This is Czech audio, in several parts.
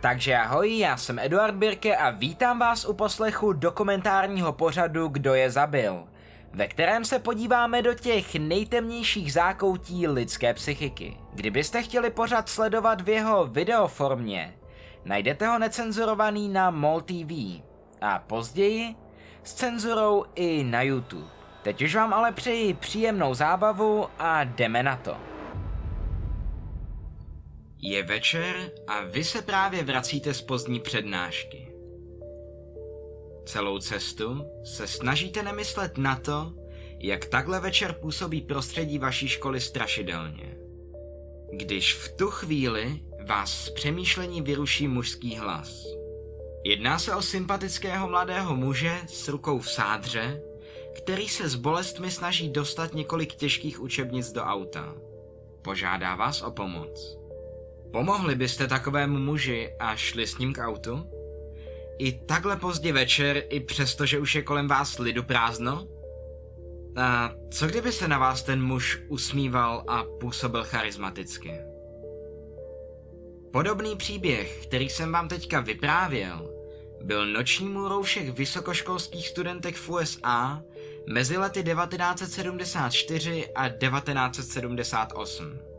Takže ahoj, já jsem Eduard Birke a vítám vás u poslechu dokumentárního pořadu Kdo je zabil, ve kterém se podíváme do těch nejtemnějších zákoutí lidské psychiky. Kdybyste chtěli pořad sledovat v jeho videoformě, najdete ho necenzurovaný na MOL TV a později s cenzurou i na YouTube. Teď už vám ale přeji příjemnou zábavu a jdeme na to. Je večer a vy se právě vracíte z pozdní přednášky. Celou cestu se snažíte nemyslet na to, jak takhle večer působí prostředí vaší školy strašidelně. Když v tu chvíli vás z přemýšlení vyruší mužský hlas. Jedná se o sympatického mladého muže s rukou v sádře, který se s bolestmi snaží dostat několik těžkých učebnic do auta. Požádá vás o pomoc. Pomohli byste takovému muži a šli s ním k autu? I takhle pozdě večer, i přesto, že už je kolem vás lidu prázdno? A co kdyby se na vás ten muž usmíval a působil charismaticky? Podobný příběh, který jsem vám teďka vyprávěl, byl noční můrou všech vysokoškolských studentek v USA mezi lety 1974 a 1978.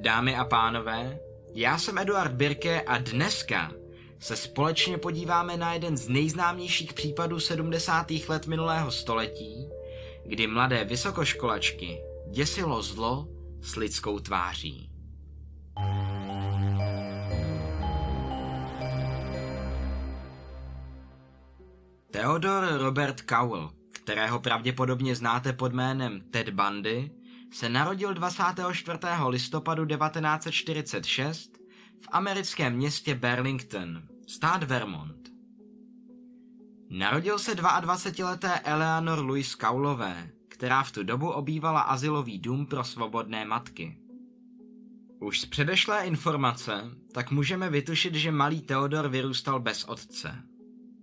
Dámy a pánové, já jsem Eduard Birke a dneska se společně podíváme na jeden z nejznámějších případů 70. let minulého století, kdy mladé vysokoškolačky děsilo zlo s lidskou tváří. Theodore Robert Cowell, kterého pravděpodobně znáte pod jménem Ted Bundy, se narodil 24. listopadu 1946 v americkém městě Burlington, stát Vermont. Narodil se 22-leté Eleanor Louise Cowlové, která v tu dobu obývala asilový dům pro svobodné matky. Už z předešlé informace tak můžeme vytušit, že malý Theodor vyrůstal bez otce.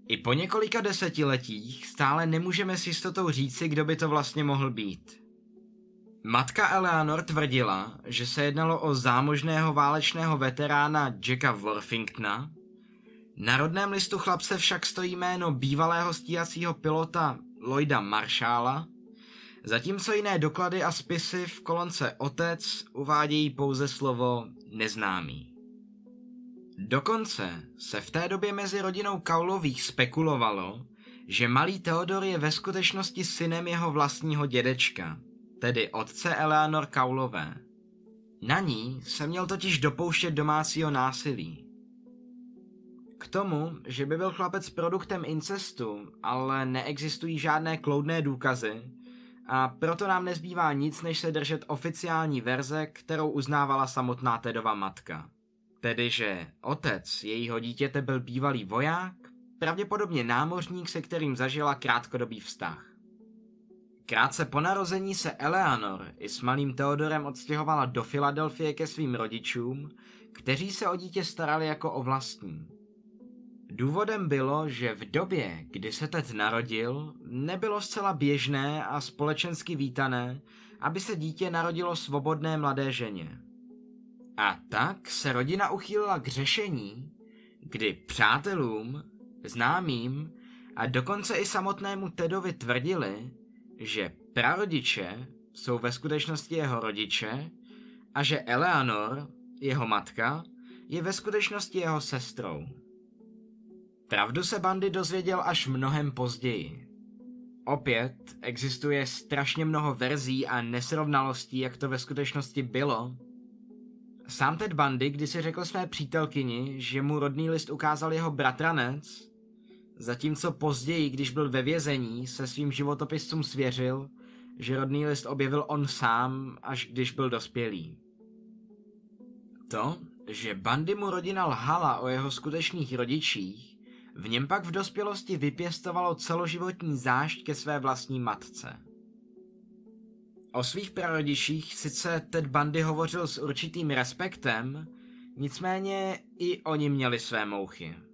I po několika desetiletích stále nemůžeme s jistotou říci, kdo by to vlastně mohl být. Matka Eleanor tvrdila, že se jednalo o zámožného válečného veterána Jacka Worthingtona. Na rodném listu chlapce však stojí jméno bývalého stíhacího pilota Lloyda Marshalla, zatímco jiné doklady a spisy v kolonce otec uvádějí pouze slovo neznámý. Dokonce se v té době mezi rodinou Kaulových spekulovalo, že malý Theodor je ve skutečnosti synem jeho vlastního dědečka, tedy otce Eleanor Kaulové. Na ní se měl totiž dopouštět domácího násilí. K tomu, že by byl chlapec produktem incestu, ale neexistují žádné kloudné důkazy, a proto nám nezbývá nic, než se držet oficiální verze, kterou uznávala samotná Tedova matka. Tedy, že otec jejího dítěte byl bývalý voják, pravděpodobně námořník, se kterým zažila krátkodobý vztah. Krátce po narození se Eleanor i s malým Theodorem odstěhovala do Filadelfie ke svým rodičům, kteří se o dítě starali jako o vlastní. Důvodem bylo, že v době, kdy se Ted narodil, nebylo zcela běžné a společensky vítané, aby se dítě narodilo svobodné mladé ženě. A tak se rodina uchýlila k řešení, kdy přátelům, známým a dokonce i samotnému Tedovi tvrdili, že prarodiče jsou ve skutečnosti jeho rodiče a že Eleanor, jeho matka, je ve skutečnosti jeho sestrou. Pravdu se Bandy dozvěděl až mnohem později. Opět existuje strašně mnoho verzí a nesrovnalostí, jak to ve skutečnosti bylo, Sám Ted když si řekl své přítelkyni, že mu rodný list ukázal jeho bratranec, zatímco později, když byl ve vězení, se svým životopiscům svěřil, že rodný list objevil on sám, až když byl dospělý. To, že Bandy mu rodina lhala o jeho skutečných rodičích, v něm pak v dospělosti vypěstovalo celoživotní zášť ke své vlastní matce. O svých prarodičích sice Ted Bundy hovořil s určitým respektem, nicméně i oni měli své mouchy.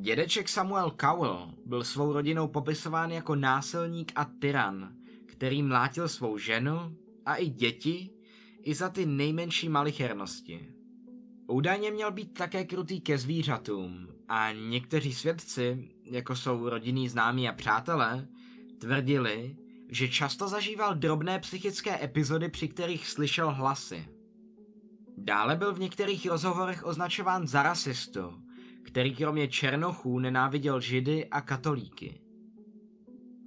Dědeček Samuel Cowell byl svou rodinou popisován jako násilník a tyran, který mlátil svou ženu a i děti i za ty nejmenší malichernosti. Údajně měl být také krutý ke zvířatům a někteří svědci, jako jsou rodinní známí a přátelé, tvrdili, že často zažíval drobné psychické epizody, při kterých slyšel hlasy. Dále byl v některých rozhovorech označován za rasistu, který kromě černochů nenáviděl židy a katolíky.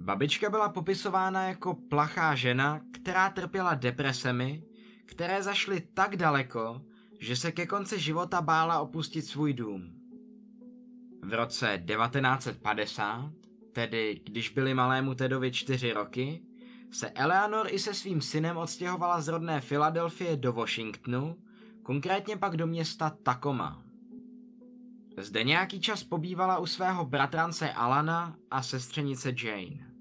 Babička byla popisována jako plachá žena, která trpěla depresemi, které zašly tak daleko, že se ke konci života bála opustit svůj dům. V roce 1950, tedy když byli malému Tedovi čtyři roky, se Eleanor i se svým synem odstěhovala z rodné Filadelfie do Washingtonu, konkrétně pak do města Tacoma. Zde nějaký čas pobývala u svého bratrance Alana a sestřenice Jane.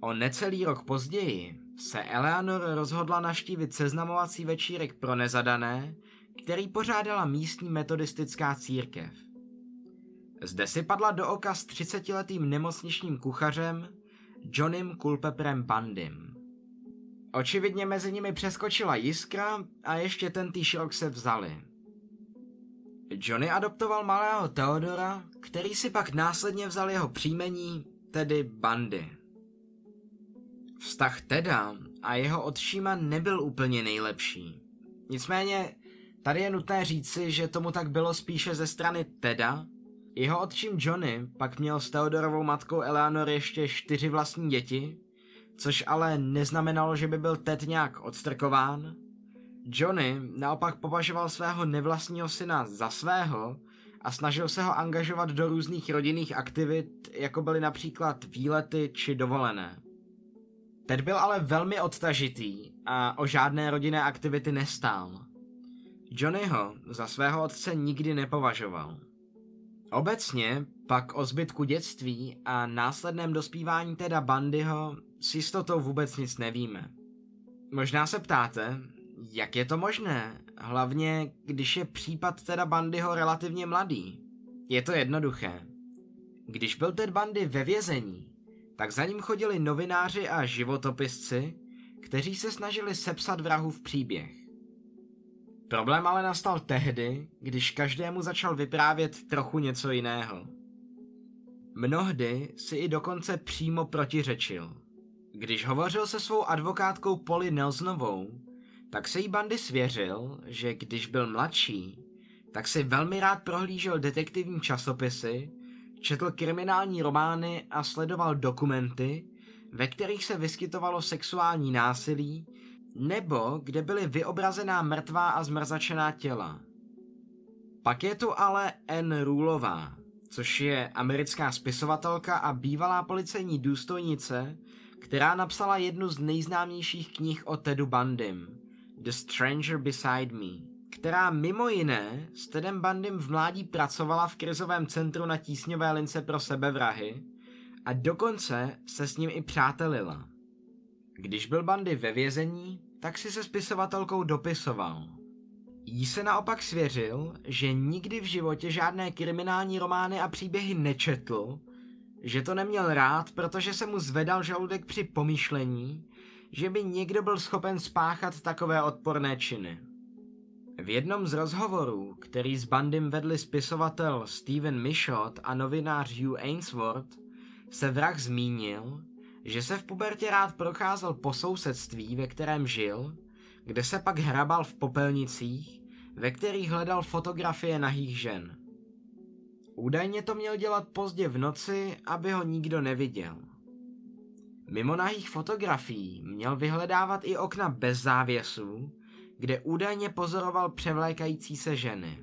O necelý rok později se Eleanor rozhodla naštívit seznamovací večírek pro nezadané, který pořádala místní metodistická církev. Zde si padla do oka s 30-letým nemocničním kuchařem Johnem Culpeprem Bandym. Očividně mezi nimi přeskočila jiskra a ještě ten týž rok se vzali. Johnny adoptoval malého Theodora, který si pak následně vzal jeho příjmení, tedy Bandy. Vztah Teda a jeho otčíma nebyl úplně nejlepší. Nicméně tady je nutné říci, že tomu tak bylo spíše ze strany Teda. Jeho otčím Johnny pak měl s Theodorovou matkou Eleanor ještě čtyři vlastní děti, což ale neznamenalo, že by byl Ted nějak odstrkován. Johnny naopak považoval svého nevlastního syna za svého a snažil se ho angažovat do různých rodinných aktivit, jako byly například výlety či dovolené. Ted byl ale velmi odtažitý a o žádné rodinné aktivity nestál. Johnnyho za svého otce nikdy nepovažoval. Obecně pak o zbytku dětství a následném dospívání teda Bandyho s jistotou vůbec nic nevíme. Možná se ptáte, jak je to možné, hlavně když je případ teda Bandyho relativně mladý. Je to jednoduché. Když byl Ted Bundy ve vězení, tak za ním chodili novináři a životopisci, kteří se snažili sepsat v příběh. Problém ale nastal tehdy, když každému začal vyprávět trochu něco jiného. Mnohdy si i dokonce přímo protiřečil. Když hovořil se svou advokátkou Polly Nelsonovou, tak se jí Bandy svěřil, že když byl mladší, tak si velmi rád prohlížel detektivní časopisy Četl kriminální romány a sledoval dokumenty, ve kterých se vyskytovalo sexuální násilí, nebo kde byly vyobrazená mrtvá a zmrzačená těla. Pak je tu ale N. Rulová, což je americká spisovatelka a bývalá policejní důstojnice, která napsala jednu z nejznámějších knih o Tedu Bandym, The Stranger Beside Me která mimo jiné s Tedem Bandym v mládí pracovala v krizovém centru na tísňové lince pro sebevrahy a dokonce se s ním i přátelila. Když byl Bandy ve vězení, tak si se spisovatelkou dopisoval. Jí se naopak svěřil, že nikdy v životě žádné kriminální romány a příběhy nečetl, že to neměl rád, protože se mu zvedal žaludek při pomýšlení, že by někdo byl schopen spáchat takové odporné činy. V jednom z rozhovorů, který s Bandym vedli spisovatel Steven Michaud a novinář Hugh Ainsworth, se vrah zmínil, že se v pubertě rád procházel po sousedství, ve kterém žil, kde se pak hrabal v popelnicích, ve kterých hledal fotografie nahých žen. Údajně to měl dělat pozdě v noci, aby ho nikdo neviděl. Mimo nahých fotografií měl vyhledávat i okna bez závěsů, kde údajně pozoroval převlékající se ženy.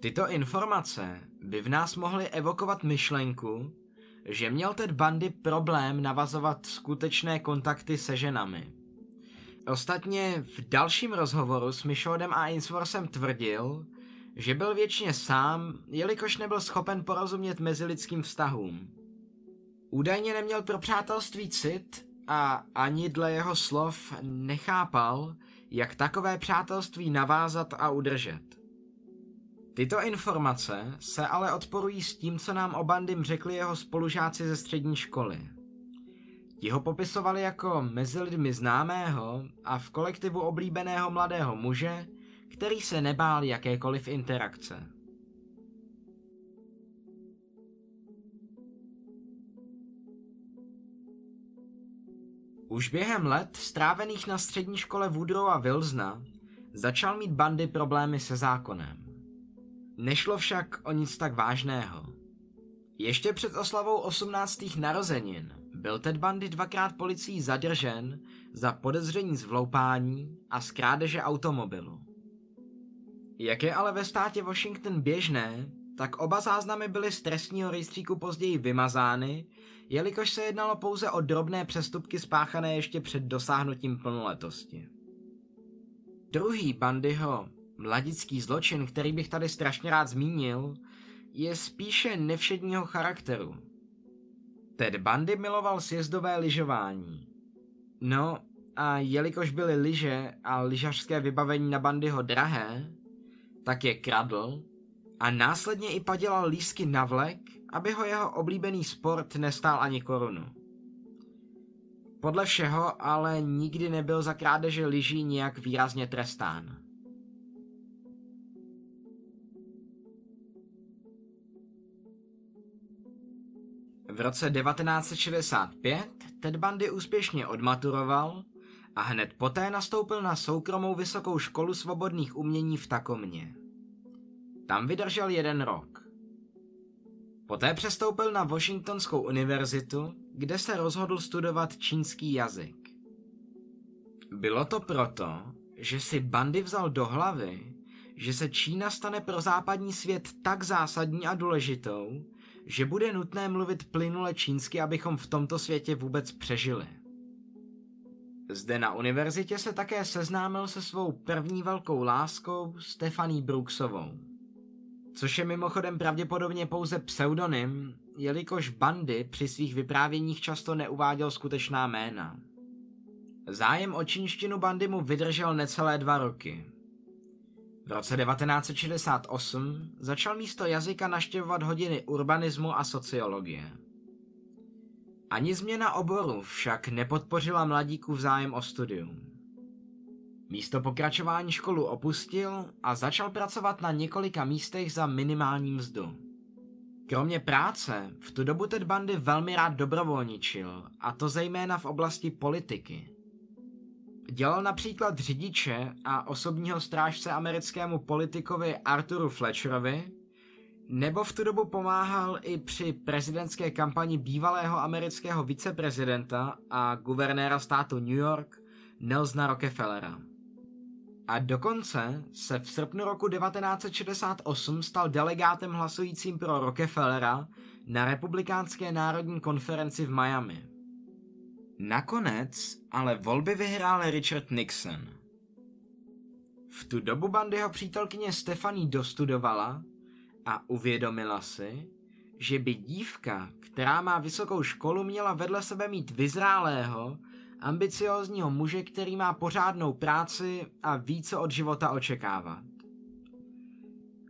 Tyto informace by v nás mohly evokovat myšlenku, že měl Ted Bundy problém navazovat skutečné kontakty se ženami. Ostatně v dalším rozhovoru s Michaudem a Ainsworthem tvrdil, že byl většině sám, jelikož nebyl schopen porozumět mezilidským vztahům. Údajně neměl pro přátelství cit a ani dle jeho slov nechápal, jak takové přátelství navázat a udržet. Tyto informace se ale odporují s tím, co nám o Bandym řekli jeho spolužáci ze střední školy. Ti ho popisovali jako mezi lidmi známého a v kolektivu oblíbeného mladého muže, který se nebál jakékoliv interakce. Už během let strávených na střední škole Woodrow a Wilsona začal mít bandy problémy se zákonem. Nešlo však o nic tak vážného. Ještě před oslavou 18. narozenin byl Ted Bundy dvakrát policií zadržen za podezření z vloupání a z krádeže automobilu. Jak je ale ve státě Washington běžné, tak oba záznamy byly z trestního rejstříku později vymazány, jelikož se jednalo pouze o drobné přestupky spáchané ještě před dosáhnutím plnoletosti. Druhý Bandyho mladický zločin, který bych tady strašně rád zmínil, je spíše nevšedního charakteru. Ted Bundy miloval sjezdové lyžování. No a jelikož byly lyže a lyžařské vybavení na Bandyho drahé, tak je kradl a následně i padělal lísky na vlek, aby ho jeho oblíbený sport nestál ani korunu. Podle všeho ale nikdy nebyl za krádeže lyží nijak výrazně trestán. V roce 1965 Ted Bundy úspěšně odmaturoval a hned poté nastoupil na soukromou vysokou školu svobodných umění v Takomně. Tam vydržel jeden rok. Poté přestoupil na Washingtonskou univerzitu, kde se rozhodl studovat čínský jazyk. Bylo to proto, že si Bandy vzal do hlavy, že se Čína stane pro západní svět tak zásadní a důležitou, že bude nutné mluvit plynule čínsky, abychom v tomto světě vůbec přežili. Zde na univerzitě se také seznámil se svou první velkou láskou Stefaní Brooksovou. Což je mimochodem pravděpodobně pouze pseudonym, jelikož Bandy při svých vyprávěních často neuváděl skutečná jména. Zájem o čínštinu Bandy mu vydržel necelé dva roky. V roce 1968 začal místo jazyka naštěvovat hodiny urbanismu a sociologie. Ani změna oboru však nepodpořila mladíků v zájem o studium. Místo pokračování školu opustil a začal pracovat na několika místech za minimální mzdu. Kromě práce v tu dobu Ted Bundy velmi rád dobrovolničil, a to zejména v oblasti politiky. Dělal například řidiče a osobního strážce americkému politikovi Arthuru Fletcherovi, nebo v tu dobu pomáhal i při prezidentské kampani bývalého amerického viceprezidenta a guvernéra státu New York Nelsona Rockefellera. A dokonce se v srpnu roku 1968 stal delegátem hlasujícím pro Rockefellera na republikánské národní konferenci v Miami. Nakonec ale volby vyhrál Richard Nixon. V tu dobu Bandyho přítelkyně Stephanie dostudovala a uvědomila si, že by dívka, která má vysokou školu, měla vedle sebe mít vyzrálého, ambiciózního muže, který má pořádnou práci a ví, co od života očekávat.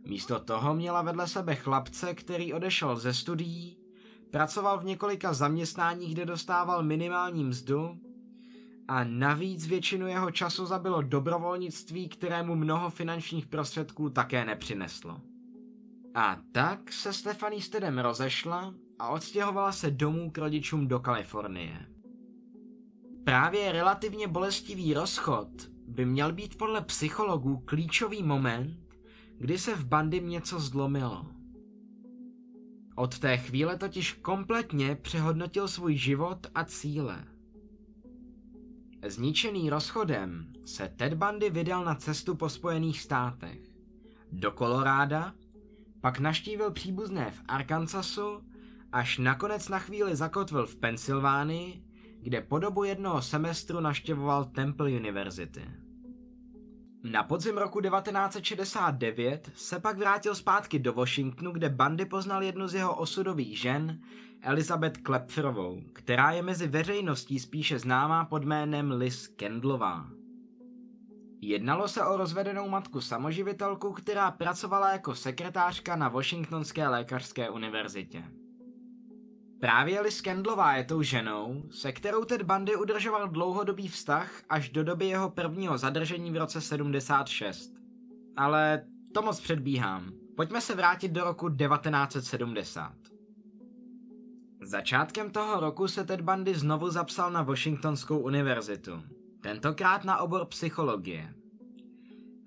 Místo toho měla vedle sebe chlapce, který odešel ze studií, pracoval v několika zaměstnáních, kde dostával minimální mzdu a navíc většinu jeho času zabilo dobrovolnictví, kterému mnoho finančních prostředků také nepřineslo. A tak se Stephanie Stedem rozešla a odstěhovala se domů k rodičům do Kalifornie. Právě relativně bolestivý rozchod by měl být podle psychologů klíčový moment, kdy se v bandy něco zlomilo. Od té chvíle totiž kompletně přehodnotil svůj život a cíle. Zničený rozchodem se Ted Bundy vydal na cestu po Spojených státech. Do Koloráda, pak naštívil příbuzné v Arkansasu, až nakonec na chvíli zakotvil v Pensylvánii, kde po dobu jednoho semestru naštěvoval Temple University. Na podzim roku 1969 se pak vrátil zpátky do Washingtonu, kde Bandy poznal jednu z jeho osudových žen, Elizabeth Klepferovou, která je mezi veřejností spíše známá pod jménem Liz Kendlová. Jednalo se o rozvedenou matku samoživitelku, která pracovala jako sekretářka na Washingtonské lékařské univerzitě. Právě Liz Kendlová je tou ženou, se kterou Ted Bundy udržoval dlouhodobý vztah až do doby jeho prvního zadržení v roce 76. ale to moc předbíhám. Pojďme se vrátit do roku 1970. Začátkem toho roku se Ted Bundy znovu zapsal na Washingtonskou univerzitu, tentokrát na obor psychologie.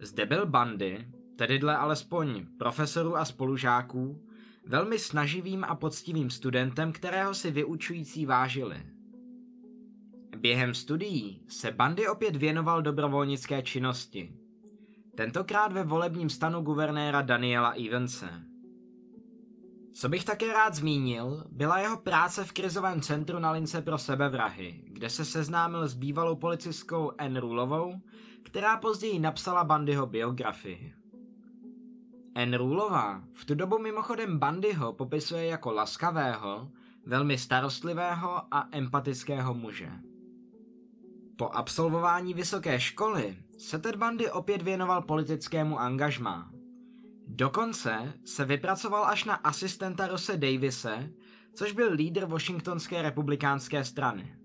Zde byl Bundy, tedy dle alespoň profesorů a spolužáků, velmi snaživým a poctivým studentem, kterého si vyučující vážili. Během studií se Bandy opět věnoval dobrovolnické činnosti. Tentokrát ve volebním stanu guvernéra Daniela Evanse. Co bych také rád zmínil, byla jeho práce v krizovém centru na lince pro sebevrahy, kde se seznámil s bývalou policistkou Anne Rulovou, která později napsala Bandyho biografii. Anne Rulová v tu dobu mimochodem Bandyho popisuje jako laskavého, velmi starostlivého a empatického muže. Po absolvování vysoké školy se Ted Bundy opět věnoval politickému angažmá. Dokonce se vypracoval až na asistenta Rose Davise, což byl lídr Washingtonské republikánské strany.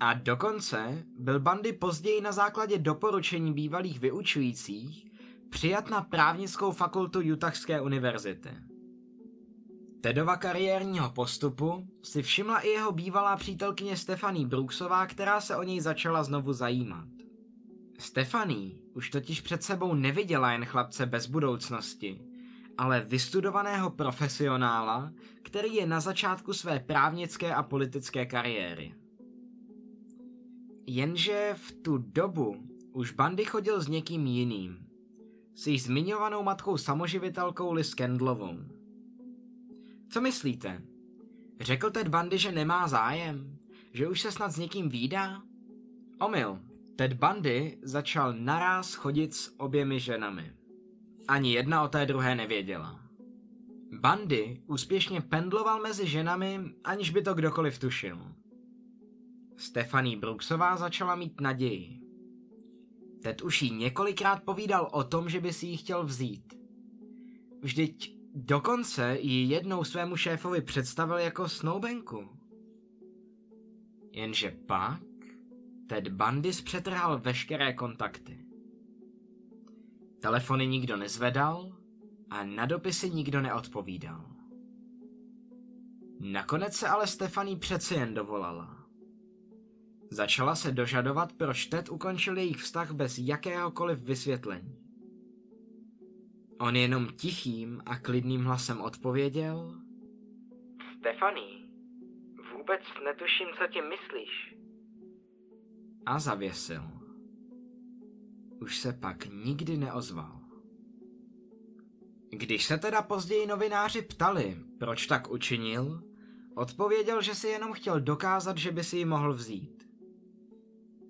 A dokonce byl Bundy později na základě doporučení bývalých vyučujících přijat na právnickou fakultu Utahské univerzity. Tedova kariérního postupu si všimla i jeho bývalá přítelkyně Stephanie Brooksová, která se o něj začala znovu zajímat. Stephanie už totiž před sebou neviděla jen chlapce bez budoucnosti, ale vystudovaného profesionála, který je na začátku své právnické a politické kariéry. Jenže v tu dobu už Bandy chodil s někým jiným, s již zmiňovanou matkou samoživitelkou Liz Kendlovou. Co myslíte? Řekl Ted Bundy, že nemá zájem? Že už se snad s někým výdá? Omyl. Ted Bundy začal naráz chodit s oběmi ženami. Ani jedna o té druhé nevěděla. Bundy úspěšně pendloval mezi ženami, aniž by to kdokoliv tušil. Stephanie Brooksová začala mít naději. Ted už jí několikrát povídal o tom, že by si ji chtěl vzít. Vždyť Dokonce ji jednou svému šéfovi představil jako snoubenku. Jenže pak Ted Bundy zpřetrhal veškeré kontakty. Telefony nikdo nezvedal a na dopisy nikdo neodpovídal. Nakonec se ale Stefaní přece jen dovolala. Začala se dožadovat, proč Ted ukončil jejich vztah bez jakéhokoliv vysvětlení. On jenom tichým a klidným hlasem odpověděl. Stefany, vůbec netuším, co tím myslíš. A zavěsil. Už se pak nikdy neozval. Když se teda později novináři ptali, proč tak učinil, odpověděl, že si jenom chtěl dokázat, že by si ji mohl vzít.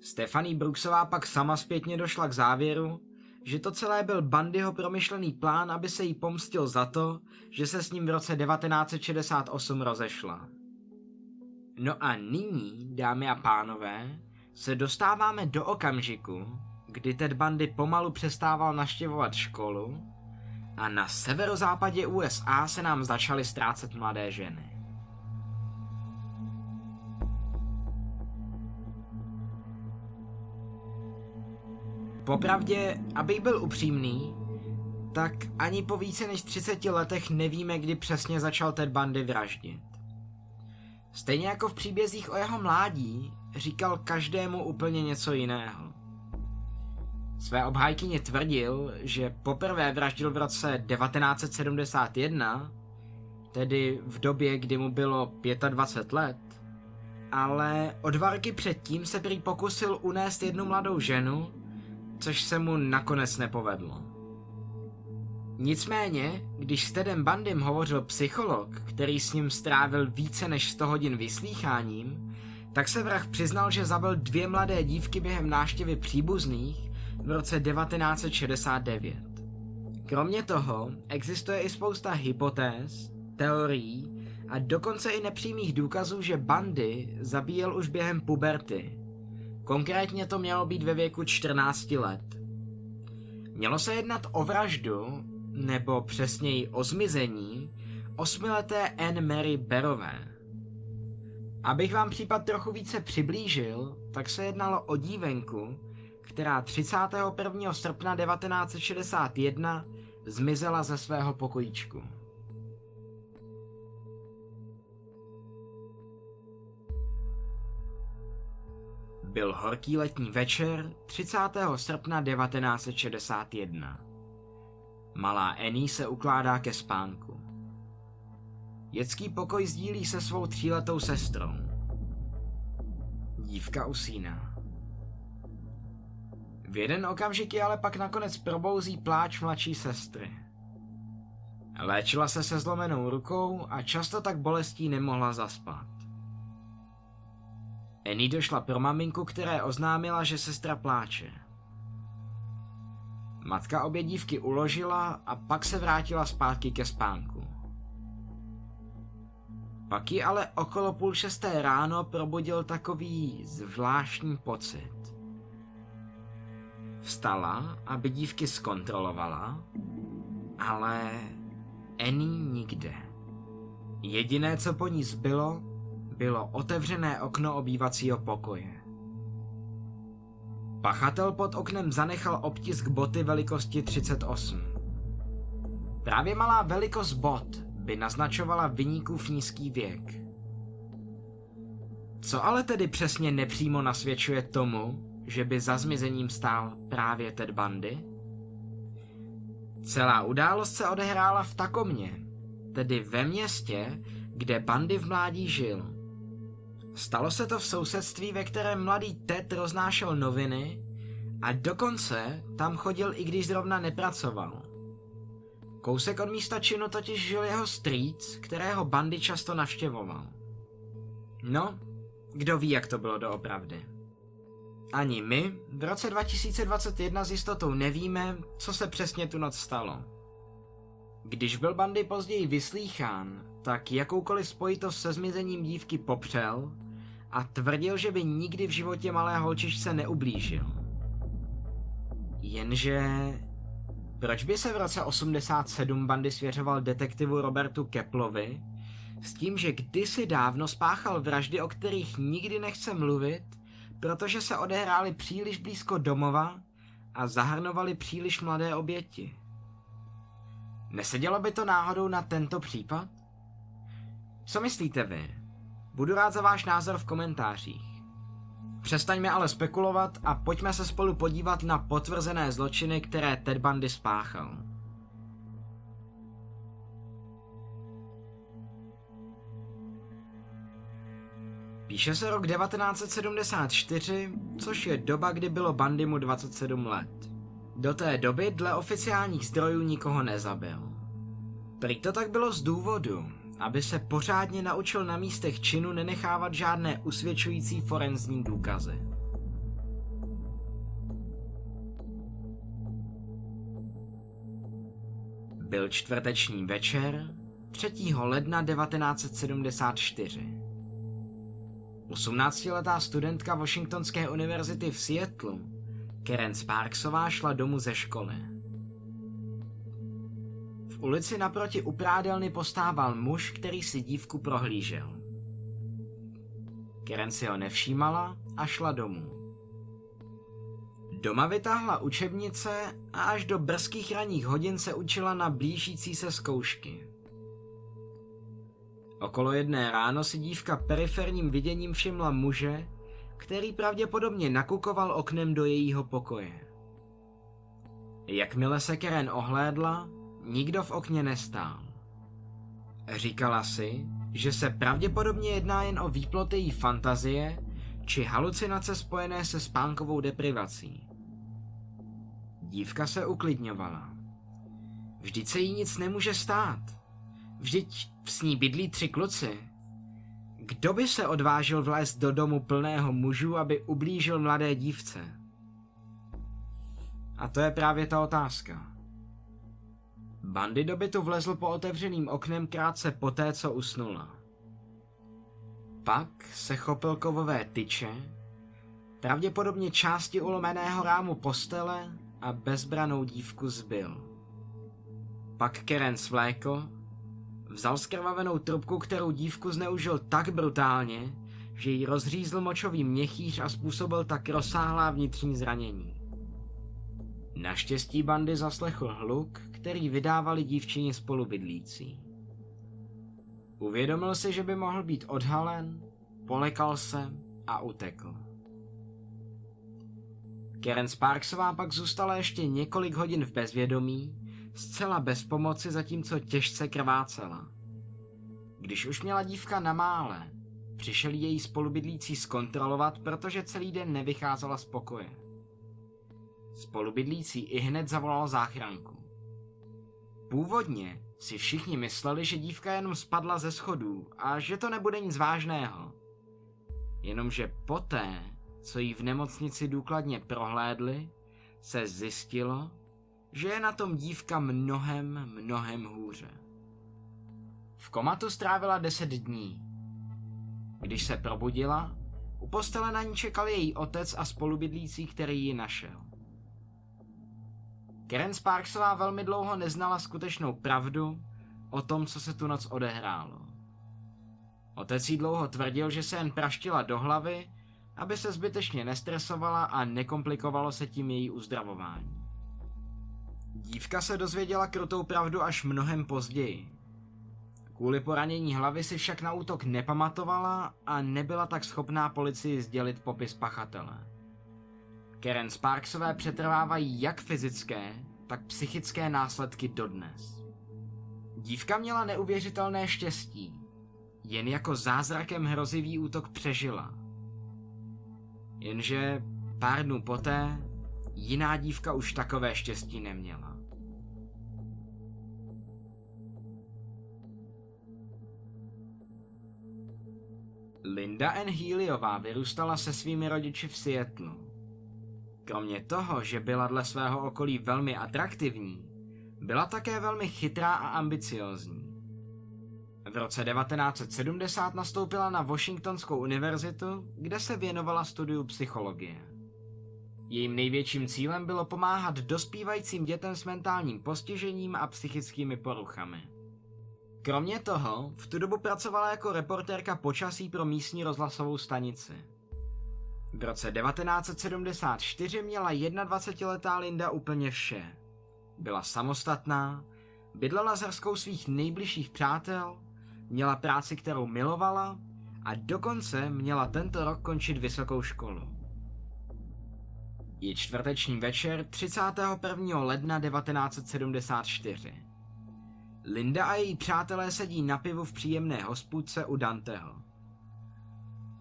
Stefaní Brooksová pak sama zpětně došla k závěru, že to celé byl Bandyho promyšlený plán, aby se jí pomstil za to, že se s ním v roce 1968 rozešla. No a nyní, dámy a pánové, se dostáváme do okamžiku, kdy Ted Bundy pomalu přestával naštěvovat školu a na severozápadě USA se nám začaly ztrácet mladé ženy. Popravdě, abych byl upřímný, tak ani po více než 30 letech nevíme, kdy přesně začal Ted Bundy vraždit. Stejně jako v příbězích o jeho mládí, říkal každému úplně něco jiného. Své obhájkyně tvrdil, že poprvé vraždil v roce 1971, tedy v době, kdy mu bylo 25 let, ale o dva roky předtím se prý pokusil unést jednu mladou ženu, což se mu nakonec nepovedlo. Nicméně, když s Tedem Bandym hovořil psycholog, který s ním strávil více než 100 hodin vyslýcháním, tak se vrah přiznal, že zabil dvě mladé dívky během návštěvy příbuzných v roce 1969. Kromě toho existuje i spousta hypotéz, teorií a dokonce i nepřímých důkazů, že Bandy zabíjel už během puberty, Konkrétně to mělo být ve věku 14 let. Mělo se jednat o vraždu, nebo přesněji o zmizení, osmileté Anne Mary Berové. Abych vám případ trochu více přiblížil, tak se jednalo o dívenku, která 31. srpna 1961 zmizela ze svého pokojíčku. Byl horký letní večer 30. srpna 1961. Malá Annie se ukládá ke spánku. Dětský pokoj sdílí se svou tříletou sestrou. Dívka usíná. V jeden okamžik je ale pak nakonec probouzí pláč mladší sestry. Léčila se se zlomenou rukou a často tak bolestí nemohla zaspat. Annie došla pro maminku, které oznámila, že sestra pláče. Matka obě dívky uložila a pak se vrátila zpátky ke spánku. Pak ji ale okolo půl šesté ráno probudil takový zvláštní pocit. Vstala, aby dívky zkontrolovala, ale Annie nikde. Jediné, co po ní zbylo, bylo otevřené okno obývacího pokoje. Pachatel pod oknem zanechal obtisk boty velikosti 38. Právě malá velikost bot by naznačovala vyníkův nízký věk. Co ale tedy přesně nepřímo nasvědčuje tomu, že by za zmizením stál právě Ted Bundy? Celá událost se odehrála v Takomě, tedy ve městě, kde Bundy v mládí žil. Stalo se to v sousedství, ve kterém mladý Ted roznášel noviny a dokonce tam chodil, i když zrovna nepracoval. Kousek od místa činu totiž žil jeho strýc, kterého bandy často navštěvoval. No, kdo ví, jak to bylo doopravdy. Ani my v roce 2021 s jistotou nevíme, co se přesně tu noc stalo. Když byl Bandy později vyslýchán, tak jakoukoliv spojitost se zmizením dívky popřel a tvrdil, že by nikdy v životě malé holčičce neublížil. Jenže proč by se v roce 87 bandy svěřoval detektivu Robertu Keplovi s tím, že kdysi dávno spáchal vraždy, o kterých nikdy nechce mluvit, protože se odehrály příliš blízko domova a zahrnovaly příliš mladé oběti. Nesedělo by to náhodou na tento případ? Co myslíte vy? Budu rád za váš názor v komentářích. Přestaňme ale spekulovat a pojďme se spolu podívat na potvrzené zločiny, které Ted Bundy spáchal. Píše se rok 1974, což je doba, kdy bylo Bandymu 27 let. Do té doby dle oficiálních zdrojů nikoho nezabil. Prý to tak bylo z důvodu, aby se pořádně naučil na místech činu nenechávat žádné usvědčující forenzní důkazy. Byl čtvrteční večer 3. ledna 1974. 18-letá studentka Washingtonské univerzity v Seattle, Karen Sparksová šla domů ze školy. V ulici naproti u prádelny postával muž, který si dívku prohlížel. Karen si ho nevšímala a šla domů. Doma vytáhla učebnice a až do brzkých ranních hodin se učila na blížící se zkoušky. Okolo jedné ráno si dívka periferním viděním všimla muže, který pravděpodobně nakukoval oknem do jejího pokoje. Jakmile se Karen ohlédla, nikdo v okně nestál. Říkala si, že se pravděpodobně jedná jen o výploty její fantazie či halucinace spojené se spánkovou deprivací. Dívka se uklidňovala. Vždyť se jí nic nemůže stát. Vždyť v ní bydlí tři kluci. Kdo by se odvážil vlézt do domu plného mužů, aby ublížil mladé dívce? A to je právě ta otázka. Bandy do bytu vlezl po otevřeným oknem krátce poté, co usnula. Pak se chopil kovové tyče, pravděpodobně části ulomeného rámu postele a bezbranou dívku zbyl. Pak Keren svlékl, vzal skrvavenou trubku, kterou dívku zneužil tak brutálně, že jí rozřízl močový měchýř a způsobil tak rozsáhlá vnitřní zranění. Naštěstí bandy zaslechl hluk, který vydávali dívčině spolubydlící. Uvědomil si, že by mohl být odhalen, polekal se a utekl. Karen Sparksová pak zůstala ještě několik hodin v bezvědomí, zcela bez pomoci, zatímco těžce krvácela. Když už měla dívka na mále, přišel její spolubydlící zkontrolovat, protože celý den nevycházela z pokoje. Spolubydlící i hned zavolal záchranku. Původně si všichni mysleli, že dívka jenom spadla ze schodů a že to nebude nic vážného. Jenomže poté, co ji v nemocnici důkladně prohlédli, se zjistilo, že je na tom dívka mnohem, mnohem hůře. V komatu strávila deset dní. Když se probudila, u postele na ní čekal její otec a spolubydlící, který ji našel. Karen Sparksová velmi dlouho neznala skutečnou pravdu o tom, co se tu noc odehrálo. Otec jí dlouho tvrdil, že se jen praštila do hlavy, aby se zbytečně nestresovala a nekomplikovalo se tím její uzdravování. Dívka se dozvěděla krutou pravdu až mnohem později. Kvůli poranění hlavy si však na útok nepamatovala a nebyla tak schopná policii sdělit popis pachatele. Karen Sparksové přetrvávají jak fyzické, tak psychické následky dodnes. Dívka měla neuvěřitelné štěstí. Jen jako zázrakem hrozivý útok přežila. Jenže pár dnů poté jiná dívka už takové štěstí neměla. Linda N. Healyová vyrůstala se svými rodiči v Seattlu. Kromě toho, že byla dle svého okolí velmi atraktivní, byla také velmi chytrá a ambiciozní. V roce 1970 nastoupila na Washingtonskou univerzitu, kde se věnovala studiu psychologie. Jejím největším cílem bylo pomáhat dospívajícím dětem s mentálním postižením a psychickými poruchami. Kromě toho v tu dobu pracovala jako reportérka počasí pro místní rozhlasovou stanici. V roce 1974 měla 21-letá Linda úplně vše. Byla samostatná, bydlela s hrskou svých nejbližších přátel, měla práci, kterou milovala a dokonce měla tento rok končit vysokou školu. Je čtvrteční večer 31. ledna 1974. Linda a její přátelé sedí na pivu v příjemné hospůdce u Danteho.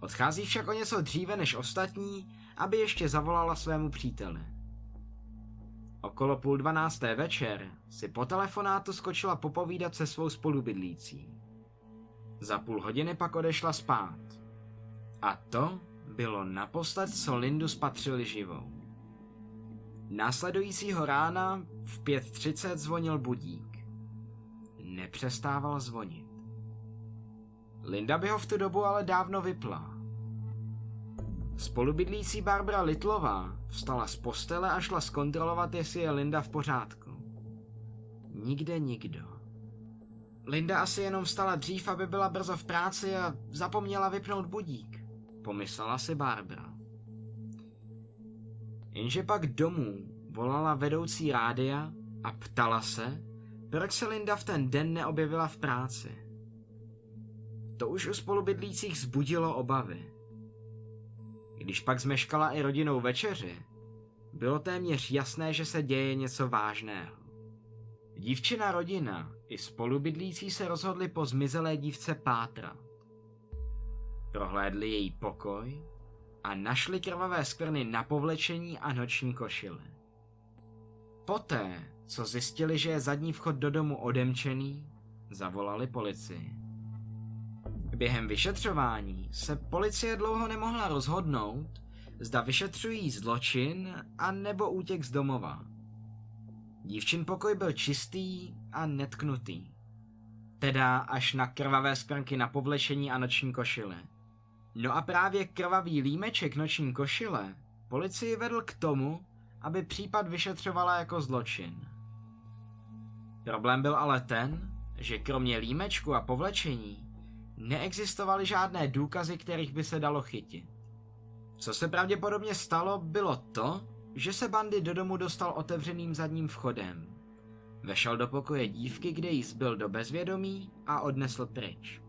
Odchází však o něco dříve než ostatní, aby ještě zavolala svému příteli. Okolo půl dvanácté večer si po telefonátu skočila popovídat se svou spolubydlící. Za půl hodiny pak odešla spát. A to bylo naposled, co Lindu spatřili živou. Následujícího rána v 5.30 zvonil budík. Nepřestával zvonit. Linda by ho v tu dobu ale dávno vypla. Spolubydlící Barbara Litlová vstala z postele a šla zkontrolovat, jestli je Linda v pořádku. Nikde nikdo. Linda asi jenom vstala dřív, aby byla brzo v práci a zapomněla vypnout budík, pomyslela si Barbara. Jenže pak domů volala vedoucí rádia a ptala se, proč se Linda v ten den neobjevila v práci. To už u spolubydlících zbudilo obavy. Když pak zmeškala i rodinou večeři, bylo téměř jasné, že se děje něco vážného. Dívčina rodina i spolubydlící se rozhodli po zmizelé dívce pátrat. Prohlédli její pokoj a našli krvavé skvrny na povlečení a noční košile. Poté, co zjistili, že je zadní vchod do domu odemčený, zavolali policii. Během vyšetřování se policie dlouho nemohla rozhodnout, zda vyšetřují zločin a nebo útěk z domova. Dívčin pokoj byl čistý a netknutý. Teda až na krvavé skvrnky na povlešení a noční košile. No a právě krvavý límeček noční košile policii vedl k tomu, aby případ vyšetřovala jako zločin. Problém byl ale ten, že kromě límečku a povlečení neexistovaly žádné důkazy, kterých by se dalo chytit. Co se pravděpodobně stalo, bylo to, že se bandy do domu dostal otevřeným zadním vchodem. Vešel do pokoje dívky, kde jí zbyl do bezvědomí a odnesl pryč.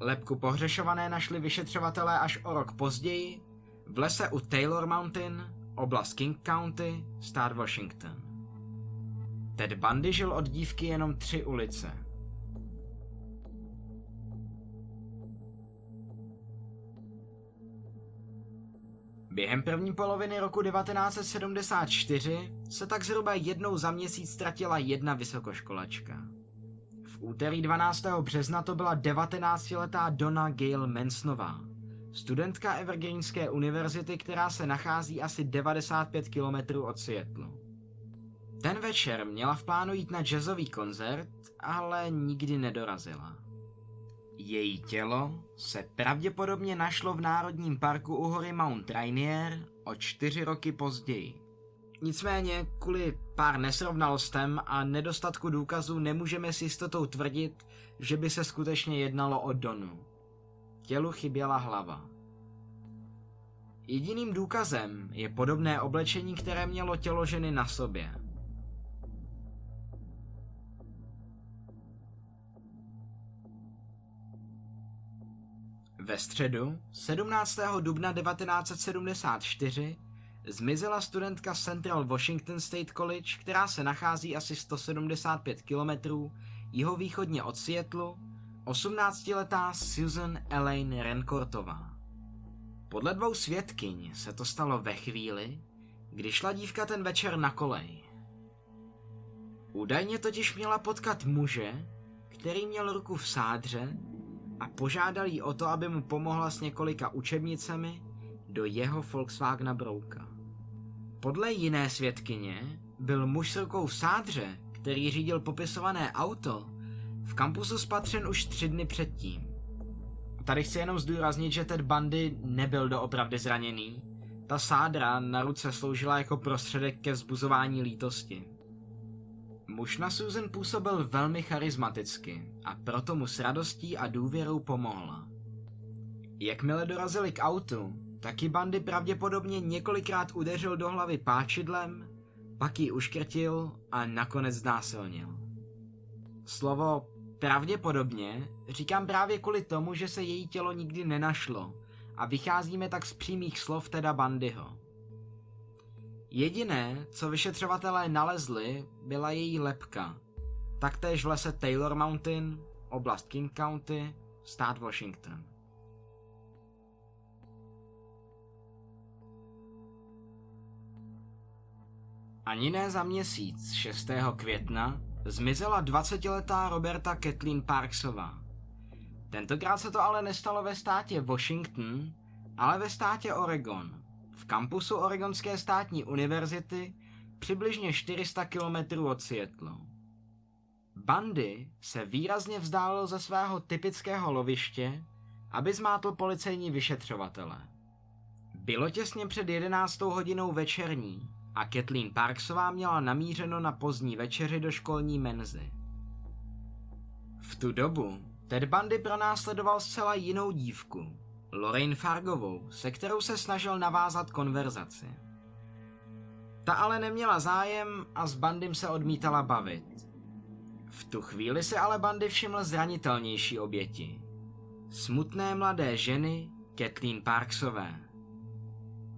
Lepku pohřešované našli vyšetřovatelé až o rok později v lese u Taylor Mountain, oblast King County, stát Washington. Ted Bundy žil od dívky jenom tři ulice. Během první poloviny roku 1974 se tak zhruba jednou za měsíc ztratila jedna vysokoškolačka. V úterý 12. března to byla 19-letá Donna Gail Mansonová, studentka Evergreenské univerzity, která se nachází asi 95 km od Seattle. Ten večer měla v plánu jít na jazzový koncert, ale nikdy nedorazila. Její tělo se pravděpodobně našlo v Národním parku u hory Mount Rainier o čtyři roky později. Nicméně kvůli pár nesrovnalostem a nedostatku důkazů nemůžeme s jistotou tvrdit, že by se skutečně jednalo o Donu. Tělu chyběla hlava. Jediným důkazem je podobné oblečení, které mělo tělo ženy na sobě. Ve středu, 17. dubna 1974, zmizela studentka Central Washington State College, která se nachází asi 175 km jihovýchodně od Seattle, 18-letá Susan Elaine Renkortová. Podle dvou svědkyň se to stalo ve chvíli, kdy šla dívka ten večer na kolej. Údajně totiž měla potkat muže, který měl ruku v sádře a požádal jí o to, aby mu pomohla s několika učebnicemi do jeho Volkswagena Brouka. Podle jiné svědkyně byl muž s rukou v sádře, který řídil popisované auto, v kampusu spatřen už tři dny předtím. Tady chci jenom zdůraznit, že Ted Bundy nebyl doopravdy zraněný. Ta sádra na ruce sloužila jako prostředek ke vzbuzování lítosti. Muž na Susan působil velmi charismaticky a proto mu s radostí a důvěrou pomohla. Jakmile dorazili k autu, taky Bandy pravděpodobně několikrát udeřil do hlavy páčidlem, pak ji uškrtil a nakonec znásilnil. Slovo pravděpodobně říkám právě kvůli tomu, že se její tělo nikdy nenašlo a vycházíme tak z přímých slov teda Bandyho. Jediné, co vyšetřovatelé nalezli, byla její lepka. Taktéž v lese Taylor Mountain, oblast King County, stát Washington. Ani ne za měsíc, 6. května, zmizela 20-letá Roberta Kathleen Parksová. Tentokrát se to ale nestalo ve státě Washington, ale ve státě Oregon v kampusu Oregonské státní univerzity přibližně 400 km od Seattle. Bandy se výrazně vzdálil ze svého typického loviště, aby zmátl policejní vyšetřovatele. Bylo těsně před 11. hodinou večerní a Kathleen Parksová měla namířeno na pozdní večeři do školní menzy. V tu dobu Ted Bundy pronásledoval zcela jinou dívku, Lorraine Fargovou, se kterou se snažil navázat konverzaci. Ta ale neměla zájem a s Bandym se odmítala bavit. V tu chvíli se ale Bandy všiml zranitelnější oběti. Smutné mladé ženy Kathleen Parksové.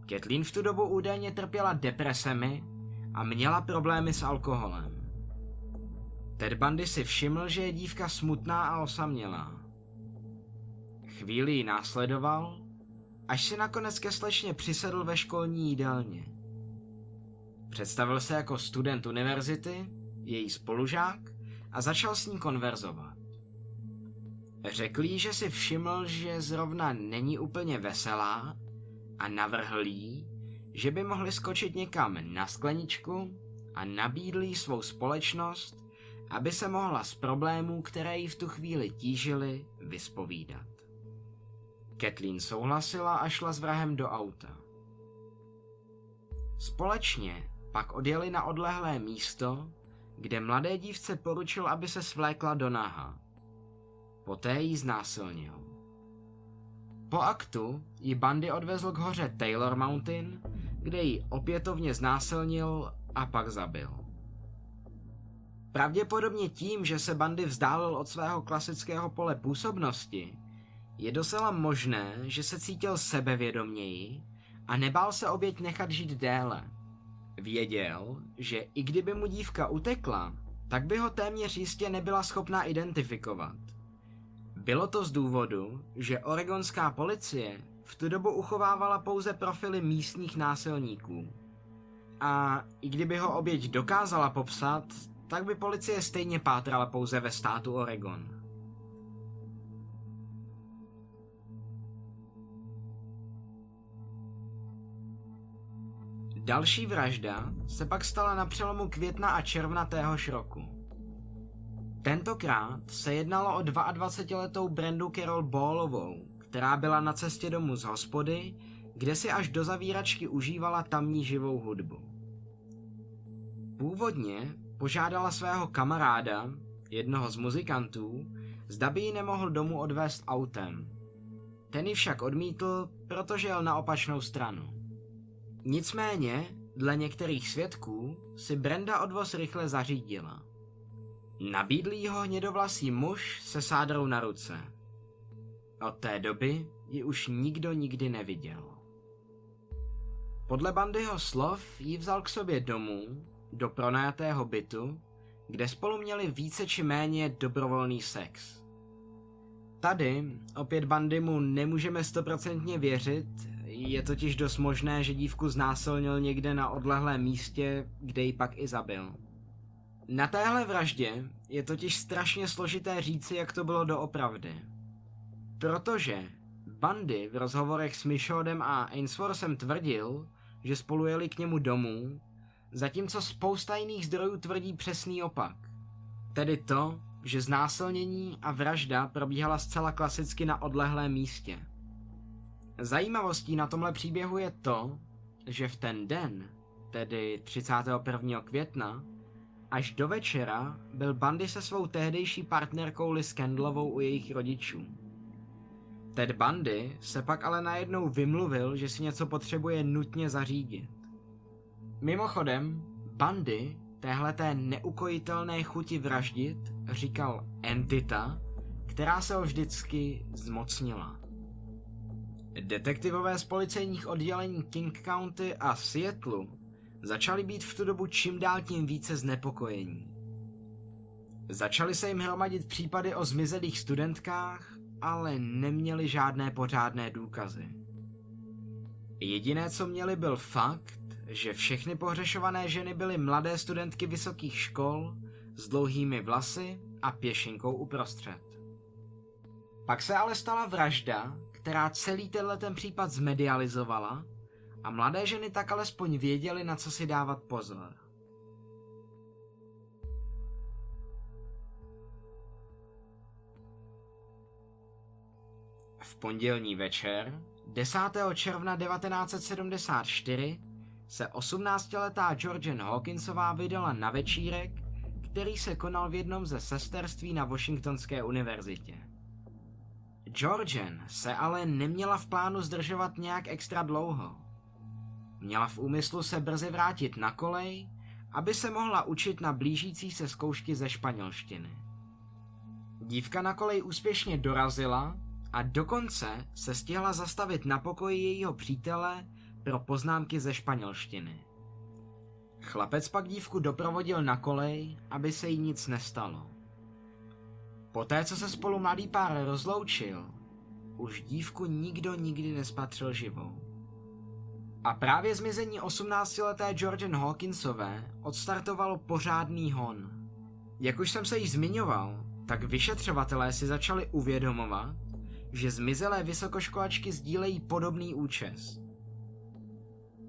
Kathleen v tu dobu údajně trpěla depresemi a měla problémy s alkoholem. Ted Bundy si všiml, že je dívka smutná a osamělá. Chvíli ji následoval, až si nakonec ke slečně přisedl ve školní jídelně. Představil se jako student univerzity, její spolužák a začal s ní konverzovat. Řekl jí, že si všiml, že zrovna není úplně veselá a navrhl jí, že by mohli skočit někam na skleničku a nabídl jí svou společnost, aby se mohla z problémů, které jí v tu chvíli tížily, vyspovídat. Kathleen souhlasila a šla s vrahem do auta. Společně pak odjeli na odlehlé místo, kde mladé dívce poručil, aby se svlékla do naha. Poté ji znásilnil. Po aktu ji bandy odvezl k hoře Taylor Mountain, kde ji opětovně znásilnil a pak zabil. Pravděpodobně tím, že se Bandy vzdálil od svého klasického pole působnosti, je docela možné, že se cítil sebevědoměji a nebál se oběť nechat žít déle. Věděl, že i kdyby mu dívka utekla, tak by ho téměř jistě nebyla schopná identifikovat. Bylo to z důvodu, že oregonská policie v tu dobu uchovávala pouze profily místních násilníků. A i kdyby ho oběť dokázala popsat, tak by policie stejně pátrala pouze ve státu Oregon. Další vražda se pak stala na přelomu května a června téhož roku. Tentokrát se jednalo o 22-letou Brendu Carol Ballovou, která byla na cestě domů z hospody, kde si až do zavíračky užívala tamní živou hudbu. Původně požádala svého kamaráda, jednoho z muzikantů, zda by ji nemohl domů odvést autem. Ten ji však odmítl, protože jel na opačnou stranu. Nicméně, dle některých svědků, si Brenda odvoz rychle zařídila. Nabídl ho hnědovlasý muž se sádrou na ruce. Od té doby ji už nikdo nikdy neviděl. Podle Bandyho slov ji vzal k sobě domů, do pronajatého bytu, kde spolu měli více či méně dobrovolný sex. Tady opět Bandy mu nemůžeme stoprocentně věřit, je totiž dost možné, že dívku znásilnil někde na odlehlém místě, kde ji pak i zabil. Na téhle vraždě je totiž strašně složité říci, jak to bylo doopravdy. Protože Bandy v rozhovorech s Michaudem a Ainsworthem tvrdil, že spolu jeli k němu domů, zatímco spousta jiných zdrojů tvrdí přesný opak. Tedy to, že znásilnění a vražda probíhala zcela klasicky na odlehlém místě. Zajímavostí na tomhle příběhu je to, že v ten den, tedy 31. května, až do večera byl Bandy se svou tehdejší partnerkou Liz Kendlovou u jejich rodičů. Ted Bundy se pak ale najednou vymluvil, že si něco potřebuje nutně zařídit. Mimochodem, Bundy téhleté neukojitelné chuti vraždit říkal entita, která se ho vždycky zmocnila. Detektivové z policejních oddělení King County a Seattle začali být v tu dobu čím dál tím více znepokojení. Začaly se jim hromadit případy o zmizelých studentkách, ale neměli žádné pořádné důkazy. Jediné, co měli, byl fakt, že všechny pohřešované ženy byly mladé studentky vysokých škol s dlouhými vlasy a pěšinkou uprostřed. Pak se ale stala vražda, která celý tenhle ten případ zmedializovala a mladé ženy tak alespoň věděly, na co si dávat pozor. V pondělní večer, 10. června 1974, se 18-letá Georgian Hawkinsová vydala na večírek, který se konal v jednom ze sesterství na Washingtonské univerzitě. Georgian se ale neměla v plánu zdržovat nějak extra dlouho. Měla v úmyslu se brzy vrátit na kolej, aby se mohla učit na blížící se zkoušky ze španělštiny. Dívka na kolej úspěšně dorazila a dokonce se stihla zastavit na pokoji jejího přítele pro poznámky ze španělštiny. Chlapec pak dívku doprovodil na kolej, aby se jí nic nestalo. Poté, co se spolu mladý pár rozloučil, už dívku nikdo nikdy nespatřil živou. A právě zmizení 18-leté Georgian Hawkinsové odstartovalo pořádný hon. Jak už jsem se již zmiňoval, tak vyšetřovatelé si začali uvědomovat, že zmizelé vysokoškolačky sdílejí podobný účes.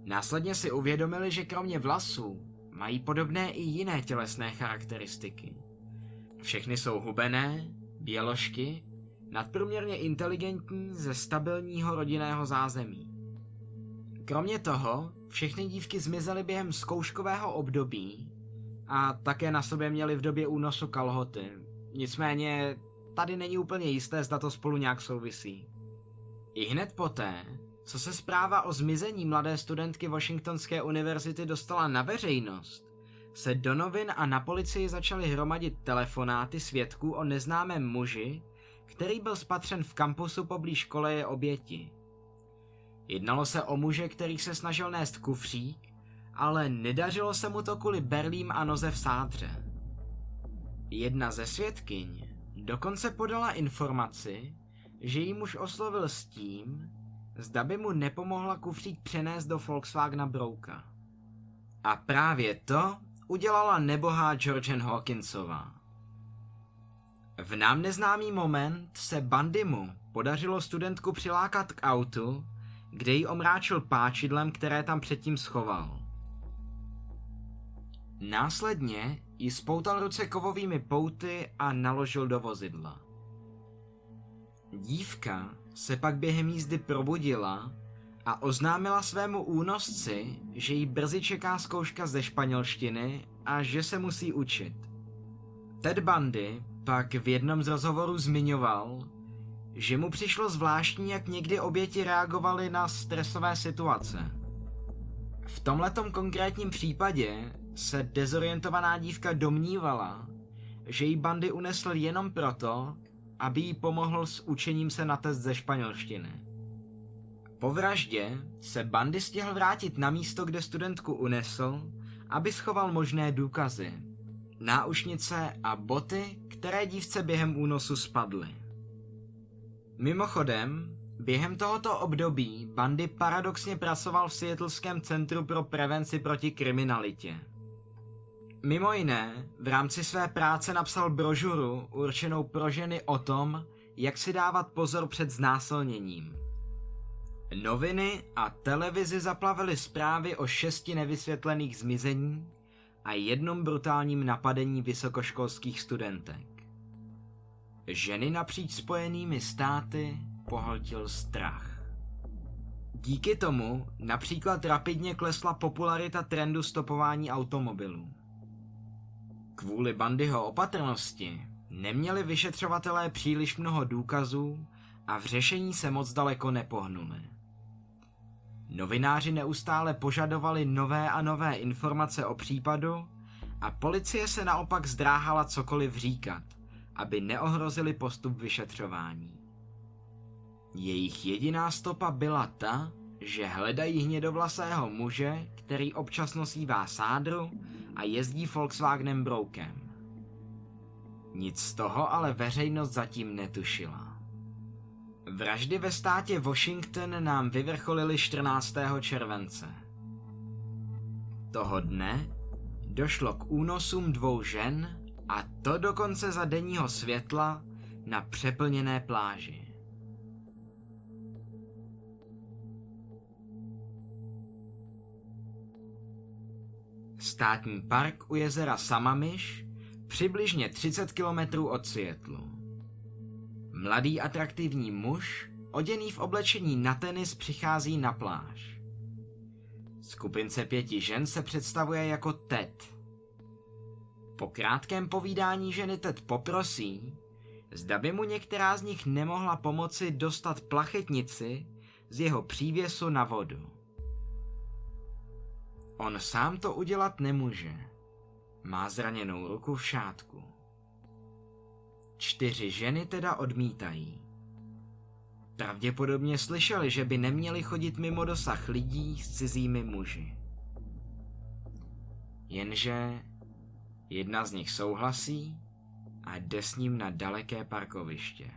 Následně si uvědomili, že kromě vlasů mají podobné i jiné tělesné charakteristiky. Všechny jsou hubené, běložky, nadprůměrně inteligentní ze stabilního rodinného zázemí. Kromě toho, všechny dívky zmizely během zkouškového období a také na sobě měly v době únosu kalhoty. Nicméně tady není úplně jisté, zda to spolu nějak souvisí. I hned poté, co se zpráva o zmizení mladé studentky Washingtonské univerzity dostala na veřejnost, se do novin a na policii začaly hromadit telefonáty svědků o neznámém muži, který byl spatřen v kampusu poblíž koleje oběti. Jednalo se o muže, který se snažil nést kufřík, ale nedařilo se mu to kvůli berlím a noze v sádře. Jedna ze svědkyň dokonce podala informaci, že jí muž oslovil s tím, zda by mu nepomohla kufřík přenést do Volkswagena Brouka. A právě to udělala nebohá Georgian Hawkinsová. V nám neznámý moment se Bandimu podařilo studentku přilákat k autu, kde ji omráčil páčidlem, které tam předtím schoval. Následně ji spoutal ruce kovovými pouty a naložil do vozidla. Dívka se pak během jízdy probudila a oznámila svému únosci, že jí brzy čeká zkouška ze španělštiny a že se musí učit. Ted Bundy pak v jednom z rozhovorů zmiňoval, že mu přišlo zvláštní, jak někdy oběti reagovaly na stresové situace. V tomhletom konkrétním případě se dezorientovaná dívka domnívala, že jí bandy unesl jenom proto, aby jí pomohl s učením se na test ze španělštiny. Po vraždě se bandy stihl vrátit na místo, kde studentku unesl, aby schoval možné důkazy. Náušnice a boty, které dívce během únosu spadly. Mimochodem, během tohoto období Bandy paradoxně pracoval v Seattleském centru pro prevenci proti kriminalitě. Mimo jiné, v rámci své práce napsal brožuru určenou pro ženy o tom, jak si dávat pozor před znásilněním. Noviny a televizi zaplavily zprávy o šesti nevysvětlených zmizení a jednom brutálním napadení vysokoškolských studentek. Ženy napříč spojenými státy pohltil strach. Díky tomu například rapidně klesla popularita trendu stopování automobilů. Kvůli Bandyho opatrnosti neměli vyšetřovatelé příliš mnoho důkazů a v řešení se moc daleko nepohnuli. Novináři neustále požadovali nové a nové informace o případu a policie se naopak zdráhala cokoliv říkat, aby neohrozili postup vyšetřování. Jejich jediná stopa byla ta, že hledají hnědovlasého muže, který občas nosí sádru a jezdí Volkswagenem Broukem. Nic z toho ale veřejnost zatím netušila. Vraždy ve státě Washington nám vyvrcholily 14. července. Toho dne došlo k únosům dvou žen a to dokonce za denního světla na přeplněné pláži. Státní park u jezera Samamiš, přibližně 30 kilometrů od Seattlu. Mladý atraktivní muž, oděný v oblečení na tenis, přichází na pláž. Skupince pěti žen se představuje jako Ted. Po krátkém povídání ženy Ted poprosí, zda by mu některá z nich nemohla pomoci dostat plachetnici z jeho přívěsu na vodu. On sám to udělat nemůže. Má zraněnou ruku v šátku. Čtyři ženy teda odmítají. Pravděpodobně slyšeli, že by neměli chodit mimo dosah lidí s cizími muži. Jenže jedna z nich souhlasí a jde s ním na daleké parkoviště.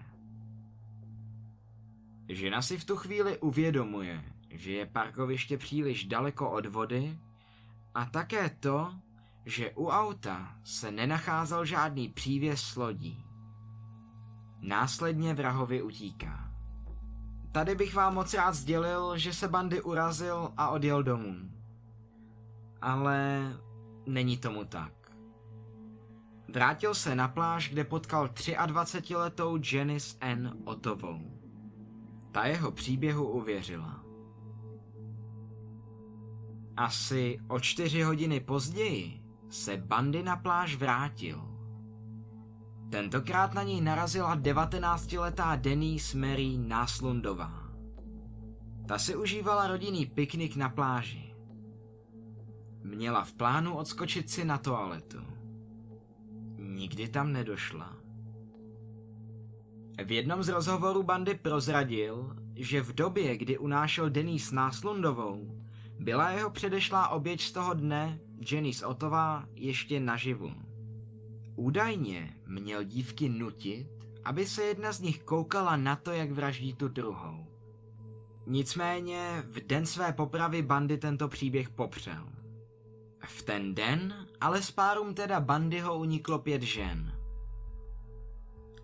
Žena si v tu chvíli uvědomuje, že je parkoviště příliš daleko od vody a také to, že u auta se nenacházel žádný přívěs s lodí. Následně vrahovi utíká. Tady bych vám moc rád sdělil, že se bandy urazil a odjel domů. Ale není tomu tak. Vrátil se na pláž, kde potkal 23-letou Janice N. Otovou. Ta jeho příběhu uvěřila. Asi o čtyři hodiny později se Bandy na pláž vrátil. Tentokrát na něj narazila 19-letá Denise Mary Náslundová. Ta si užívala rodinný piknik na pláži. Měla v plánu odskočit si na toaletu. Nikdy tam nedošla. V jednom z rozhovorů bandy prozradil, že v době, kdy unášel Denise Náslundovou, byla jeho předešlá oběť z toho dne, Janice Otová, ještě naživu. Údajně měl dívky nutit, aby se jedna z nich koukala na to, jak vraždí tu druhou. Nicméně v den své popravy bandy tento příběh popřel. V ten den ale s párům teda bandy ho uniklo pět žen.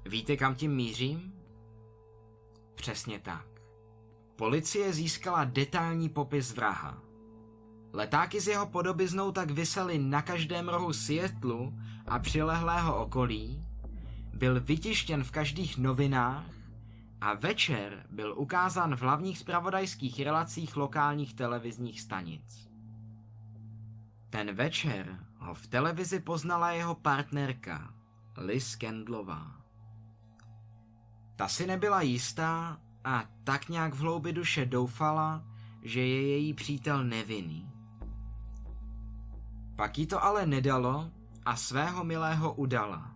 Víte, kam tím mířím? Přesně tak. Policie získala detailní popis vraha. Letáky z jeho podobiznou tak vysely na každém rohu Seattlu a přilehlého okolí, byl vytištěn v každých novinách a večer byl ukázán v hlavních spravodajských relacích lokálních televizních stanic. Ten večer ho v televizi poznala jeho partnerka, Liz Kendlová. Ta si nebyla jistá a tak nějak v hloubi duše doufala, že je její přítel nevinný. Pak jí to ale nedalo a svého milého udala.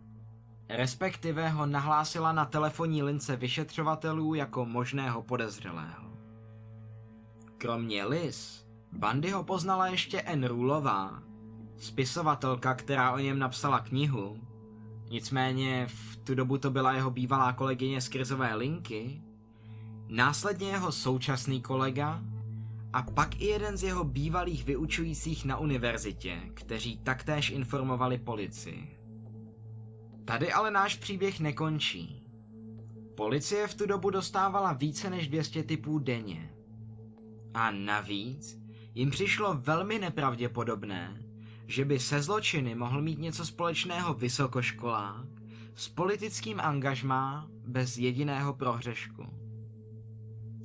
Respektive ho nahlásila na telefonní lince vyšetřovatelů jako možného podezřelého. Kromě Liz, Bandy ho poznala ještě N. Rulová, spisovatelka, která o něm napsala knihu. Nicméně v tu dobu to byla jeho bývalá kolegyně z krizové linky, následně jeho současný kolega a pak i jeden z jeho bývalých vyučujících na univerzitě, kteří taktéž informovali policii. Tady ale náš příběh nekončí. Policie v tu dobu dostávala více než 200 typů denně. A navíc jim přišlo velmi nepravděpodobné, že by se zločiny mohl mít něco společného vysokoškolák s politickým angažmá bez jediného prohřešku.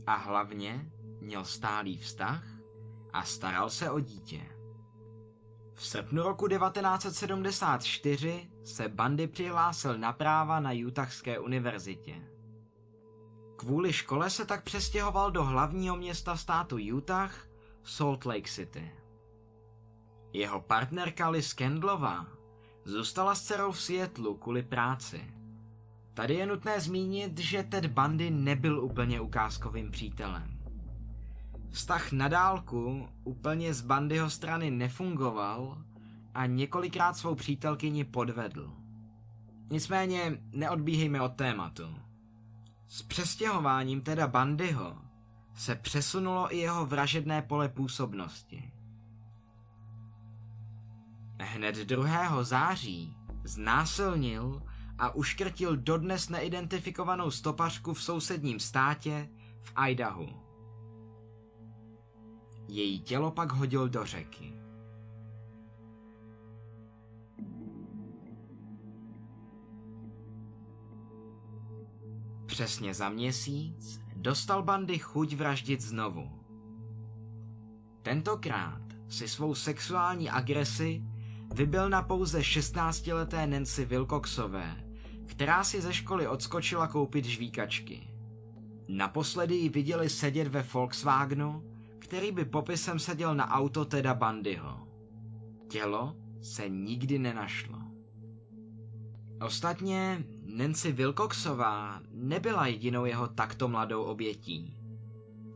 A hlavně měl stálý vztah a staral se o dítě. V srpnu roku 1974 se Bandy přihlásil na práva na Utahské univerzitě. Kvůli škole se tak přestěhoval do hlavního města státu Utah, Salt Lake City. Jeho partnerka Liz Kendlová zůstala s dcerou v Seattlu kvůli práci. Tady je nutné zmínit, že Ted Bundy nebyl úplně ukázkovým přítelem. Vztah na dálku úplně z Bandyho strany nefungoval a několikrát svou přítelkyni podvedl. Nicméně neodbíhejme od tématu. S přestěhováním teda Bandyho se přesunulo i jeho vražedné pole působnosti. Hned 2. září znásilnil a uškrtil dodnes neidentifikovanou stopařku v sousedním státě v Idahu. Její tělo pak hodil do řeky. Přesně za měsíc dostal bandy chuť vraždit znovu. Tentokrát si svou sexuální agresi vybil na pouze 16-leté Nancy Wilcoxové, která si ze školy odskočila koupit žvíkačky. Naposledy ji viděli sedět ve Volkswagenu, který by popisem seděl na auto Teda Bandyho. Tělo se nikdy nenašlo. Ostatně Nancy Wilcoxová nebyla jedinou jeho takto mladou obětí.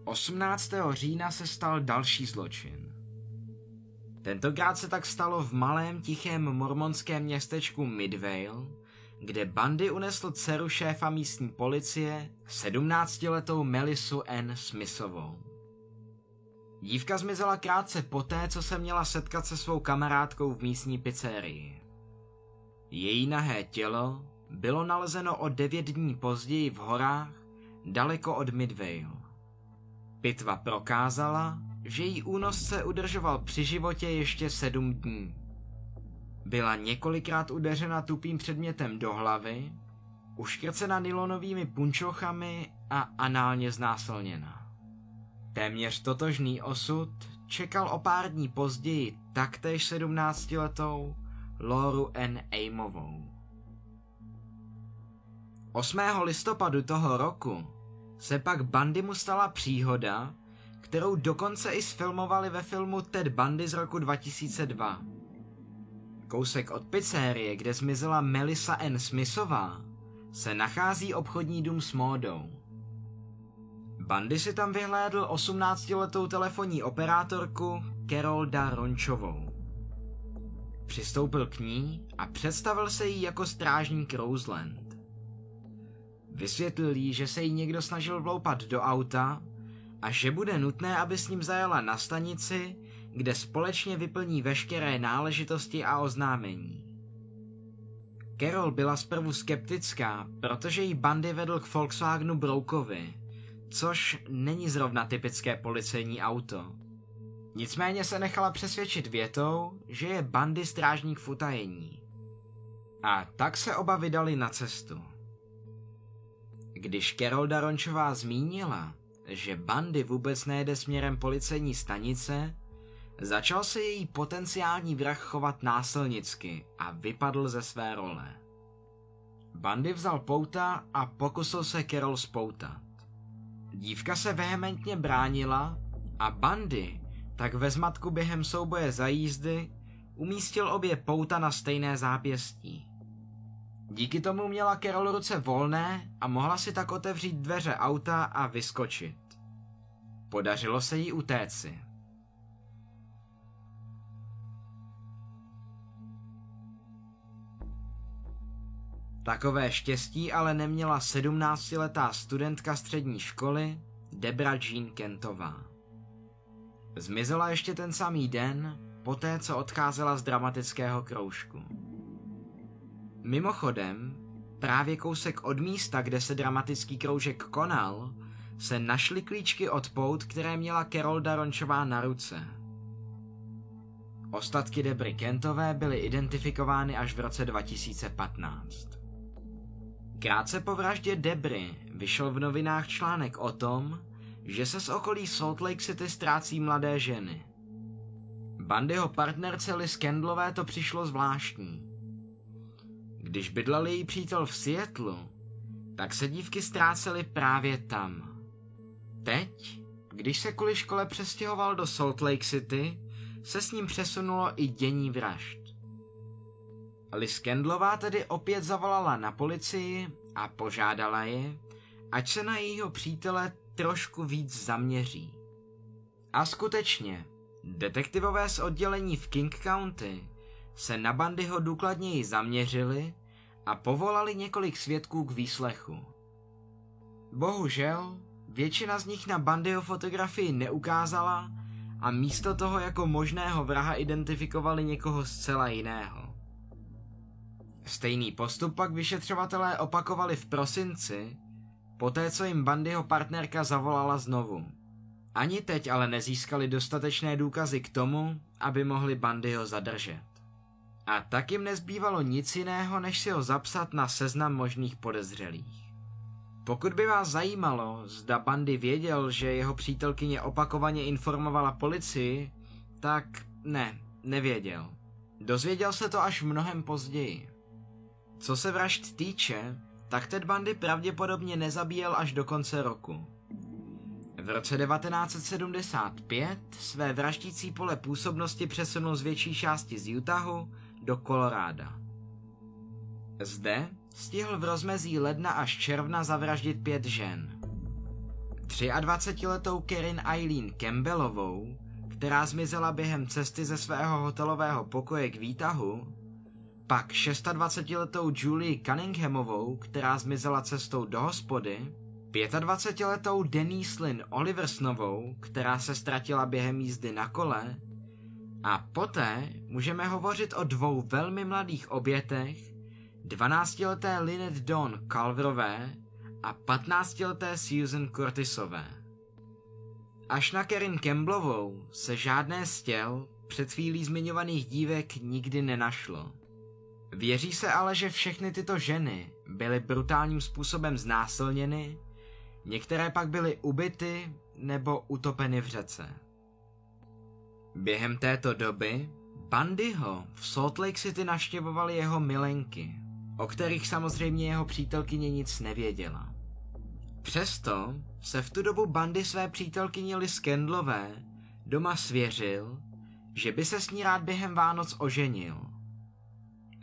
18. října se stal další zločin. Tentokrát se tak stalo v malém tichém mormonském městečku Midvale, kde bandy unesl dceru šéfa místní policie, 17-letou Melisu N. Smithovou. Dívka zmizela krátce poté, co se měla setkat se svou kamarádkou v místní pizzerii. Její nahé tělo bylo nalezeno o devět dní později v horách, daleko od Midvale. Pitva prokázala, že jí únosce udržoval při životě ještě sedm dní. Byla několikrát udeřena tupým předmětem do hlavy, uškrcena nylonovými punčochami a análně znásilněna. Téměř totožný osud čekal o pár dní později taktéž 17-letou Loru N. Aimovou. 8. listopadu toho roku se pak Bandy mu stala příhoda, kterou dokonce i sfilmovali ve filmu Ted Bundy z roku 2002. Kousek od pizzerie, kde zmizela Melissa N. Smithová, se nachází obchodní dům s módou. Bundy si tam vyhlédl 18-letou telefonní operátorku Carol Darončovou. Přistoupil k ní a představil se jí jako strážník Roseland. Vysvětlil jí, že se jí někdo snažil vloupat do auta a že bude nutné, aby s ním zajela na stanici, kde společně vyplní veškeré náležitosti a oznámení. Carol byla zprvu skeptická, protože jí bandy vedl k Volkswagenu Broukovi, což není zrovna typické policejní auto. Nicméně se nechala přesvědčit větou, že je bandy strážník v utajení. A tak se oba vydali na cestu. Když Carol Darončová zmínila, že bandy vůbec nejede směrem policejní stanice, začal se její potenciální vrah chovat násilnicky a vypadl ze své role. Bandy vzal pouta a pokusil se Carol spoutat. Dívka se vehementně bránila a Bandy tak ve zmatku během souboje za jízdy umístil obě pouta na stejné zápěstí. Díky tomu měla Carol ruce volné a mohla si tak otevřít dveře auta a vyskočit. Podařilo se jí utéci. Takové štěstí ale neměla 17-letá studentka střední školy Debra Jean Kentová. Zmizela ještě ten samý den, poté co odcházela z dramatického kroužku. Mimochodem, právě kousek od místa, kde se dramatický kroužek konal, se našly klíčky od pout, které měla Carol Darončová na ruce. Ostatky Debry Kentové byly identifikovány až v roce 2015. Krátce po vraždě Debry vyšel v novinách článek o tom, že se z okolí Salt Lake City ztrácí mladé ženy. Bandyho partnerce Liz Kendlové to přišlo zvláštní. Když bydlel její přítel v Seattleu, tak se dívky ztrácely právě tam. Teď, když se kvůli škole přestěhoval do Salt Lake City, se s ním přesunulo i dění vražd. Liz Kendlová tedy opět zavolala na policii a požádala je, ať se na jejího přítele trošku víc zaměří. A skutečně, detektivové z oddělení v King County se na Bandyho důkladněji zaměřili a povolali několik svědků k výslechu. Bohužel, většina z nich na Bandyho fotografii neukázala a místo toho jako možného vraha identifikovali někoho zcela jiného. Stejný postup pak vyšetřovatelé opakovali v prosinci, poté co jim Bandyho partnerka zavolala znovu. Ani teď ale nezískali dostatečné důkazy k tomu, aby mohli Bandyho zadržet. A tak jim nezbývalo nic jiného, než si ho zapsat na seznam možných podezřelých. Pokud by vás zajímalo, zda Bandy věděl, že jeho přítelkyně opakovaně informovala policii, tak ne, nevěděl. Dozvěděl se to až mnohem později. Co se vražd týče, tak Ted Bundy pravděpodobně nezabíjel až do konce roku. V roce 1975 své vraždící pole působnosti přesunul z větší části z Utahu do Koloráda. Zde stihl v rozmezí ledna až června zavraždit pět žen. 23-letou Kerin Eileen Campbellovou, která zmizela během cesty ze svého hotelového pokoje k výtahu, pak 26-letou Julie Cunninghamovou, která zmizela cestou do hospody, 25-letou Denise Lynn Oliversnovou, která se ztratila během jízdy na kole, a poté můžeme hovořit o dvou velmi mladých obětech, 12-leté Lynette Dawn Calverové a 15-leté Susan Curtisové. Až na Kerin Campbellovou se žádné z těl před chvílí zmiňovaných dívek nikdy nenašlo. Věří se ale, že všechny tyto ženy byly brutálním způsobem znásilněny, některé pak byly ubyty nebo utopeny v řece. Během této doby Bandyho v Salt Lake City navštěvovali jeho milenky, o kterých samozřejmě jeho přítelkyně nic nevěděla. Přesto se v tu dobu bandy své přítelkyni Liz Kendlové doma svěřil, že by se s ní rád během Vánoc oženil.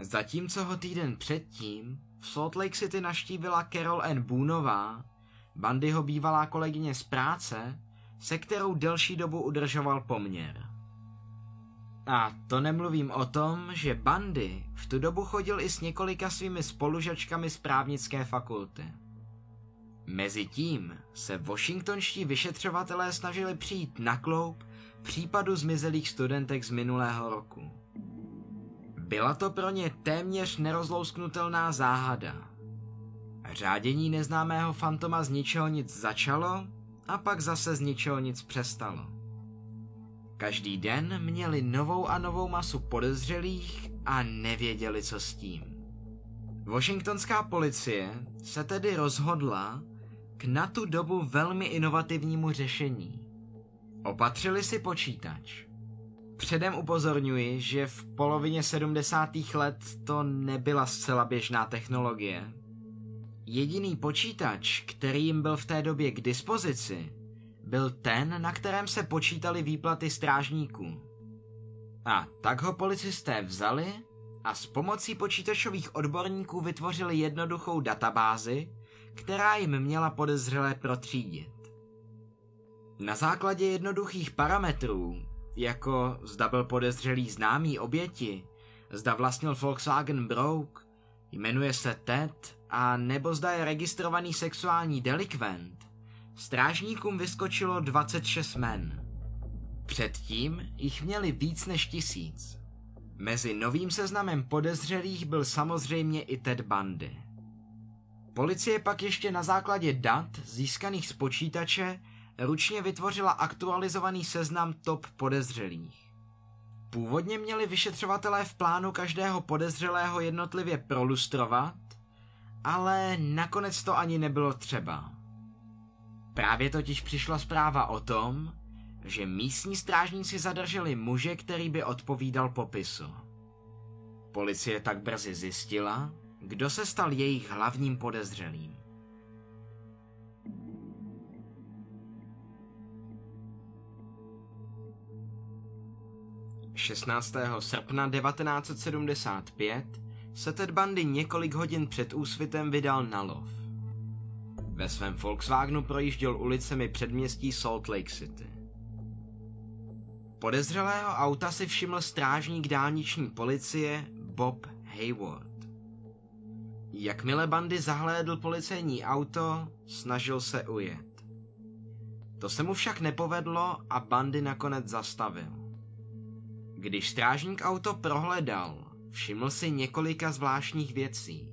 Zatímco ho týden předtím v Salt Lake City naštívila Carol N. Boonová, Bandyho bývalá kolegyně z práce, se kterou delší dobu udržoval poměr. A to nemluvím o tom, že Bandy v tu dobu chodil i s několika svými spolužačkami z právnické fakulty. Mezitím se washingtonští vyšetřovatelé snažili přijít na kloup případu zmizelých studentek z minulého roku. Byla to pro ně téměř nerozlousknutelná záhada. Řádění neznámého fantoma z ničeho nic začalo a pak zase z ničeho nic přestalo. Každý den měli novou a novou masu podezřelých a nevěděli, co s tím. Washingtonská policie se tedy rozhodla k na tu dobu velmi inovativnímu řešení. Opatřili si počítač. Předem upozorňuji, že v polovině 70. let to nebyla zcela běžná technologie. Jediný počítač, který jim byl v té době k dispozici, byl ten, na kterém se počítali výplaty strážníků. A tak ho policisté vzali a s pomocí počítačových odborníků vytvořili jednoduchou databázi, která jim měla podezřelé protřídit. Na základě jednoduchých parametrů, jako zda byl podezřelý známý oběti, zda vlastnil Volkswagen Brouk, jmenuje se Ted a nebo zda je registrovaný sexuální delikvent, strážníkům vyskočilo 26 men. Předtím jich měli víc než tisíc. Mezi novým seznamem podezřelých byl samozřejmě i Ted Bundy. Policie pak ještě na základě dat získaných z počítače ručně vytvořila aktualizovaný seznam top podezřelých. Původně měli vyšetřovatelé v plánu každého podezřelého jednotlivě prolustrovat, ale nakonec to ani nebylo třeba. Právě totiž přišla zpráva o tom, že místní strážníci zadrželi muže, který by odpovídal popisu. Policie tak brzy zjistila, kdo se stal jejich hlavním podezřelým. 16. srpna 1975 se Ted Bundy několik hodin před úsvitem vydal na lov. Ve svém Volkswagenu projížděl ulicemi předměstí Salt Lake City. Podezřelého auta si všiml strážník dálniční policie Bob Hayward. Jakmile Bandy zahlédl policejní auto, snažil se ujet. To se mu však nepovedlo a Bandy nakonec zastavil. Když strážník auto prohledal, všiml si několika zvláštních věcí.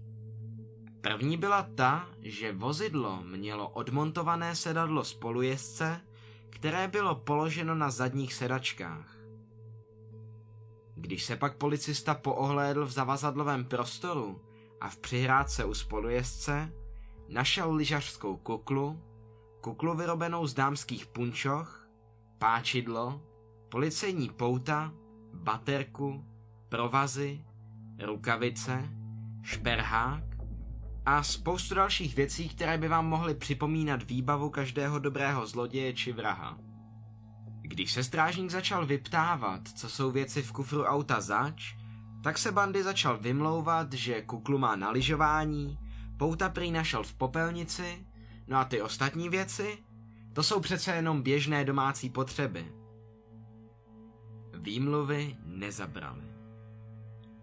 První byla ta, že vozidlo mělo odmontované sedadlo spolujezdce, které bylo položeno na zadních sedačkách. Když se pak policista poohlédl v zavazadlovém prostoru a v přihrádce u spolujezdce, našel lyžařskou kuklu, kuklu vyrobenou z dámských punčoch, páčidlo, policejní pouta baterku, provazy, rukavice, šperhák a spoustu dalších věcí, které by vám mohly připomínat výbavu každého dobrého zloděje či vraha. Když se strážník začal vyptávat, co jsou věci v kufru auta zač, tak se Bandy začal vymlouvat, že kuklu má na lyžování, pouta prý našel v popelnici, no a ty ostatní věci, to jsou přece jenom běžné domácí potřeby. Výmluvy nezabrali.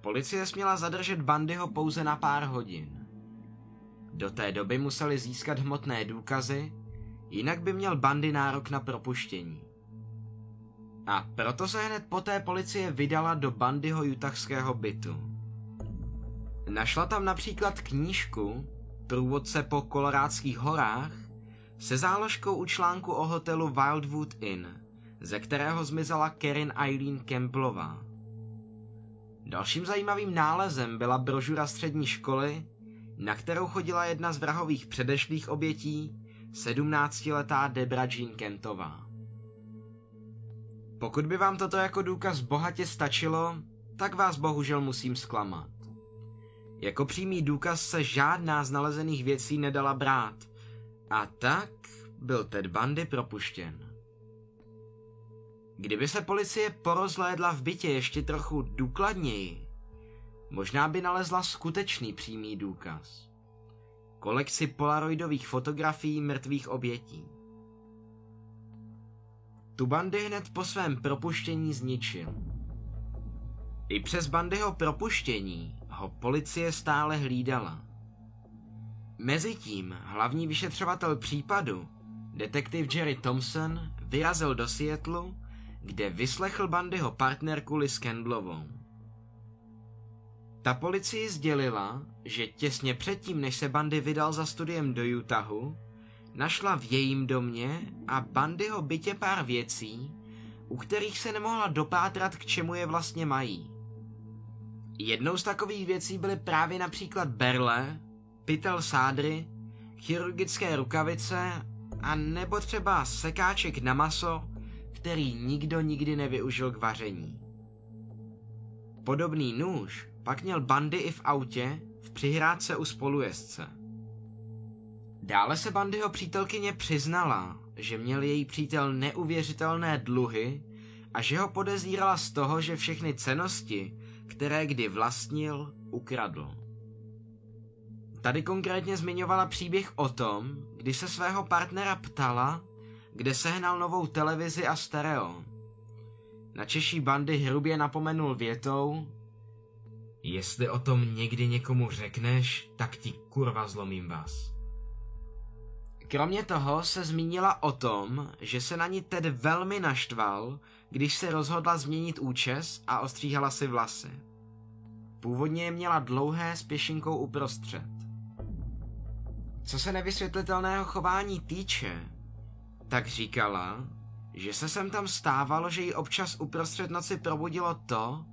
Policie směla zadržet Bandyho pouze na pár hodin. Do té doby museli získat hmotné důkazy, jinak by měl Bandy nárok na propuštění. A proto se hned poté policie vydala do Bandyho jutachského bytu. Našla tam například knížku Průvodce po kolorádských horách se záložkou u článku o hotelu Wildwood Inn – ze kterého zmizela Karen Eileen Campbellová. Dalším zajímavým nálezem byla brožura střední školy, na kterou chodila jedna z vrahových předešlých obětí, 17-letá Debra Jean Kentová. Pokud by vám toto jako důkaz bohatě stačilo, tak vás bohužel musím zklamat. Jako přímý důkaz se žádná z nalezených věcí nedala brát, A tak byl Ted Bundy propuštěn. Kdyby se policie porozhlédla v bytě ještě trochu důkladněji, možná by nalezla skutečný přímý důkaz. Kolekci polaroidových fotografií mrtvých obětí. Tu Bandy hned po svém propuštění zničil. I přes Bandyho propuštění ho policie stále hlídala. Mezitím hlavní vyšetřovatel případu, detektiv Jerry Thompson, vyrazil do Seattlu, kde vyslechl Bandyho partnerku Liz Kendlovou. Ta policii sdělila, že těsně předtím, než se Bandy vydal za studiem do Utahu, našla v jejím domě a Bandyho bytě pár věcí, u kterých se nemohla dopátrat, k čemu je vlastně mají. Jednou z takových věcí byly právě například berle, pytel sádry, chirurgické rukavice a nebo třeba sekáček na maso, který nikdo nikdy nevyužil k vaření. Podobný nůž pak měl Bandy i v autě v přihrádce u spolujezdce. Dále se Bandyho přítelkyně přiznala, že měl její přítel neuvěřitelné dluhy a že ho podezírala z toho, že všechny cenosti, které kdy vlastnil, ukradl. Tady konkrétně zmiňovala příběh o tom, kdy se svého partnera ptala, kde sehnal novou televizi a stereo. Na Češí bandy hrubě napomenul větou Jestli o tom někdy někomu řekneš, tak ti kurva zlomím vás. Kromě toho se zmínila o tom, že se na ní Ted velmi naštval, když se rozhodla změnit účes a ostříhala si vlasy. Původně je měla dlouhé s pěšinkou uprostřed. Co se nevysvětlitelného chování týče, tak říkala, že se sem tam stávalo, že ji občas uprostřed noci probudilo to,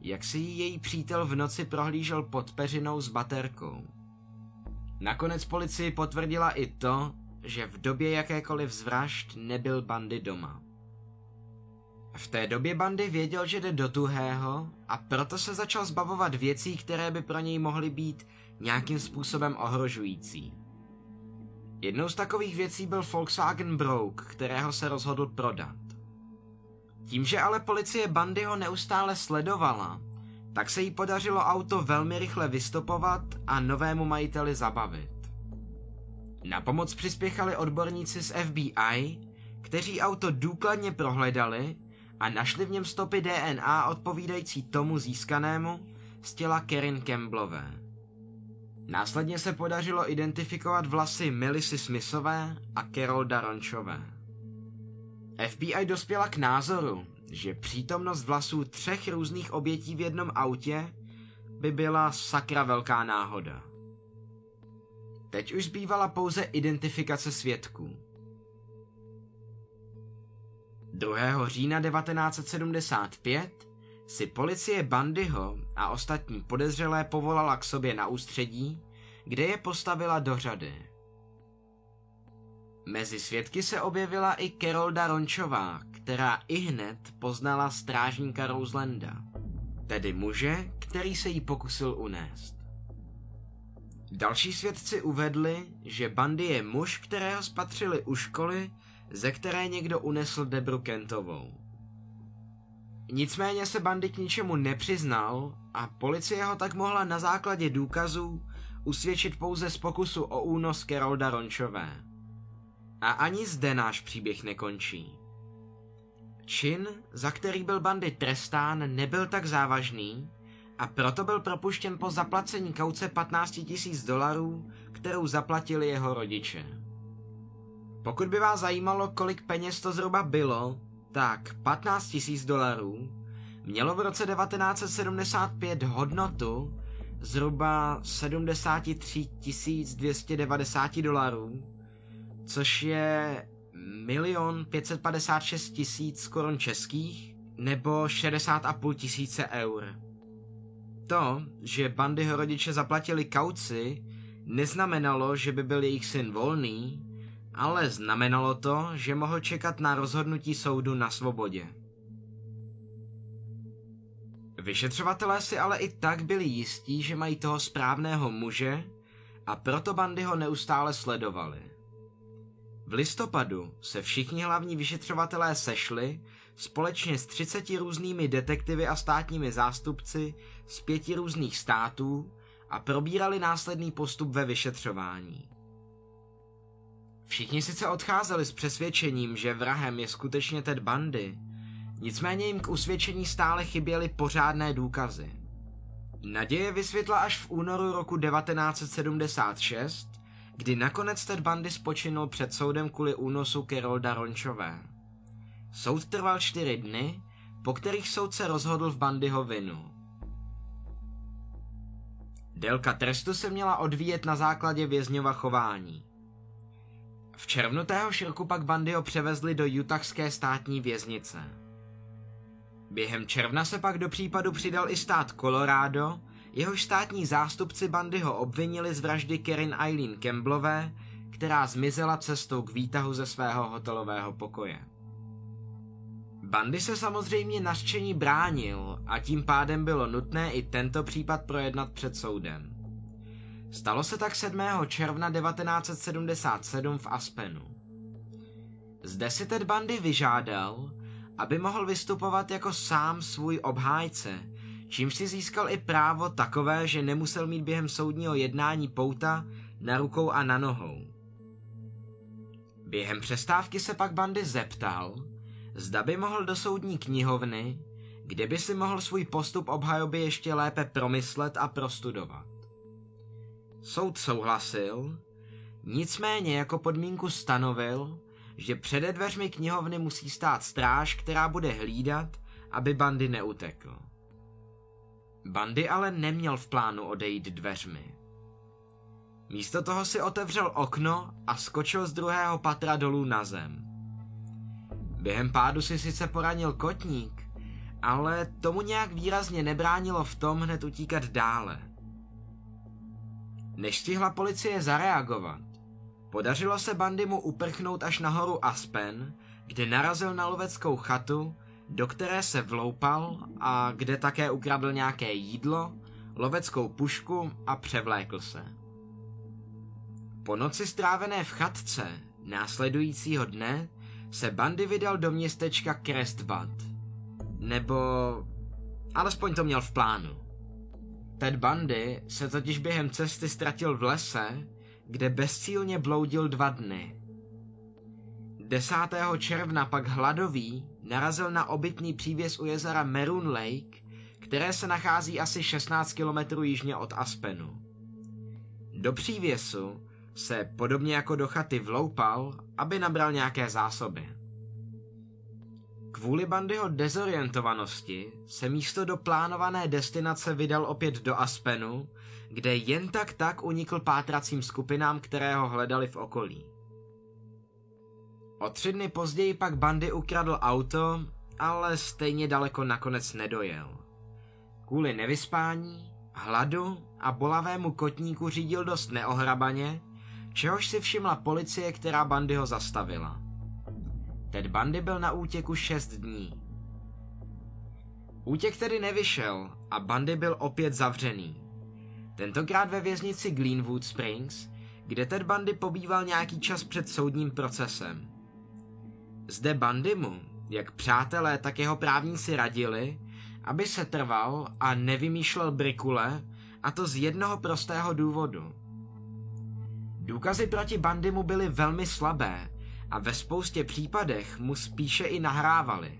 jak si ji její přítel v noci prohlížel pod peřinou s baterkou. Nakonec policii potvrdila i to, že v době jakékoliv zvražd nebyl Bandy doma. V té době Bandy věděl, že jde do tuhého a proto se začal zbavovat věcí, které by pro něj mohly být nějakým způsobem ohrožující. Jednou z takových věcí byl Volkswagen Brouk, kterého se rozhodl prodat. Tím, že ale policie Bandyho neustále sledovala, tak se jí podařilo auto velmi rychle vystopovat a novému majiteli zabavit. Na pomoc přispěchali odborníci z FBI, kteří auto důkladně prohledali a našli v něm stopy DNA odpovídající tomu získanému z těla Kerin Campbellové. Následně se podařilo identifikovat vlasy Melissy Smithové a Carol Darončové. FBI dospěla k názoru, že přítomnost vlasů třech různých obětí v jednom autě by byla sakra velká náhoda. Teď už zbývala pouze identifikace svědků. 2. října 1975 si policie Bandyho a ostatní podezřelé povolala k sobě na ústředí, kde je postavila do řady. Mezi svědky se objevila i Kerolda Rončová, která i hned poznala strážníka Roselanda, tedy muže, který se jí pokusil unést. Další svědci uvedli, že Bandy je muž, kterého spatřili u školy, ze které někdo unesl Debru Kentovou. Nicméně se Bandy k ničemu nepřiznal a policie ho tak mohla na základě důkazů usvědčit pouze z pokusu o únos Kerolda Rončové. A ani zde náš příběh nekončí. Čin, za který byl Bandy trestán, nebyl tak závažný a proto byl propuštěn po zaplacení kauce 15 000 dolarů, kterou zaplatili jeho rodiče. Pokud by vás zajímalo, kolik peněz to zhruba bylo, tak 15 000 dolarů mělo v roce 1975 hodnotu zhruba 73 290 dolarů, což je milion 556 tisíc korun českých nebo 60,5 tisíce eur. To, že Bandyho rodiče zaplatili kauci, neznamenalo, že by byl jejich syn volný, ale znamenalo to, že mohl čekat na rozhodnutí soudu na svobodě. Vyšetřovatelé si ale i tak byli jistí, že mají toho správného muže a proto bandy ho neustále sledovali. V listopadu se všichni hlavní vyšetřovatelé sešli společně s 30 různými detektivy a státními zástupci z pěti různých států a probírali následný postup ve vyšetřování. Všichni sice odcházeli s přesvědčením, že vrahem je skutečně Ted Bundy, nicméně jim k usvědčení stále chyběly pořádné důkazy. Naděje vysvětla až v únoru roku 1976, kdy nakonec Ted Bundy spočinul před soudem kvůli únosu Kerolda Rončové. Soud trval čtyři dny, po kterých soudce rozhodl v Bundyho vinu. Délka trestu se měla odvíjet na základě vězňova chování. V červnu téhož roku pak Bundyho převezli do Utahské státní věznice. Během června se pak do případu přidal i stát Colorado, jehož státní zástupci Bundyho obvinili z vraždy Karen Eileen Campbellové, která zmizela cestou k výtahu ze svého hotelového pokoje. Bandy se samozřejmě nařčení bránil a tím pádem bylo nutné i tento případ projednat před soudem. Stalo se tak 7. června 1977 v Aspenu. Zde si Ted Bundy vyžádal, aby mohl vystupovat jako sám svůj obhájce, čímž si získal i právo takové, že nemusel mít během soudního jednání pouta na rukou a na nohou. Během přestávky se pak Bandy zeptal, zda by mohl do soudní knihovny, kde by si mohl svůj postup obhajoby ještě lépe promyslet a prostudovat. Soud souhlasil, nicméně jako podmínku stanovil, že přede dveřmi knihovny musí stát stráž, která bude hlídat, aby Bandy neutekl. Bandy ale neměl v plánu odejít dveřmi. Místo toho si otevřel okno a skočil z druhého patra dolů na zem. Během pádu si sice poranil kotník, ale tomu nějak výrazně nebránilo v tom hned utíkat dále. Než stihla policie zareagovat, podařilo se Bandymu uprchnout až nahoru Aspen, kde narazil na loveckou chatu, do které se vloupal a kde také ukradl nějaké jídlo, loveckou pušku a převlékl se. Po noci strávené v chatce následujícího dne se Bandy vydal do městečka Crestbad. Nebo alespoň to měl v plánu. Ted Bundy se totiž během cesty ztratil v lese, kde bezcílně bloudil dva dny. 10. června pak hladový narazil na obytný přívěs u jezera Maroon Lake, které se nachází asi 16 km jižně od Aspenu. Do přívěsu se podobně jako do chaty vloupal, aby nabral nějaké zásoby. Kvůli Bandyho dezorientovanosti se místo do plánované destinace vydal opět do Aspenu, kde jen tak tak unikl pátracím skupinám, které ho hledali v okolí. O tři dny později pak Bandy ukradl auto, ale stejně daleko nakonec nedojel. Kvůli nevyspání, hladu a bolavému kotníku řídil dost neohrabaně čehož si všimla policie, která Bandyho zastavila. Ted Bandy byl na útěku 6 dní. Útěk tedy nevyšel a Bandy byl opět zavřený. Tentokrát ve věznici Greenwood Springs, kde Ted Bandy pobýval nějaký čas před soudním procesem. Zde Bandymu, jak přátelé, tak jeho právníci radili, aby se trval a nevymýšlel brikule, a to z jednoho prostého důvodu – Důkazy proti Bandymu byly velmi slabé a ve spoustě případech mu spíše i nahrávali.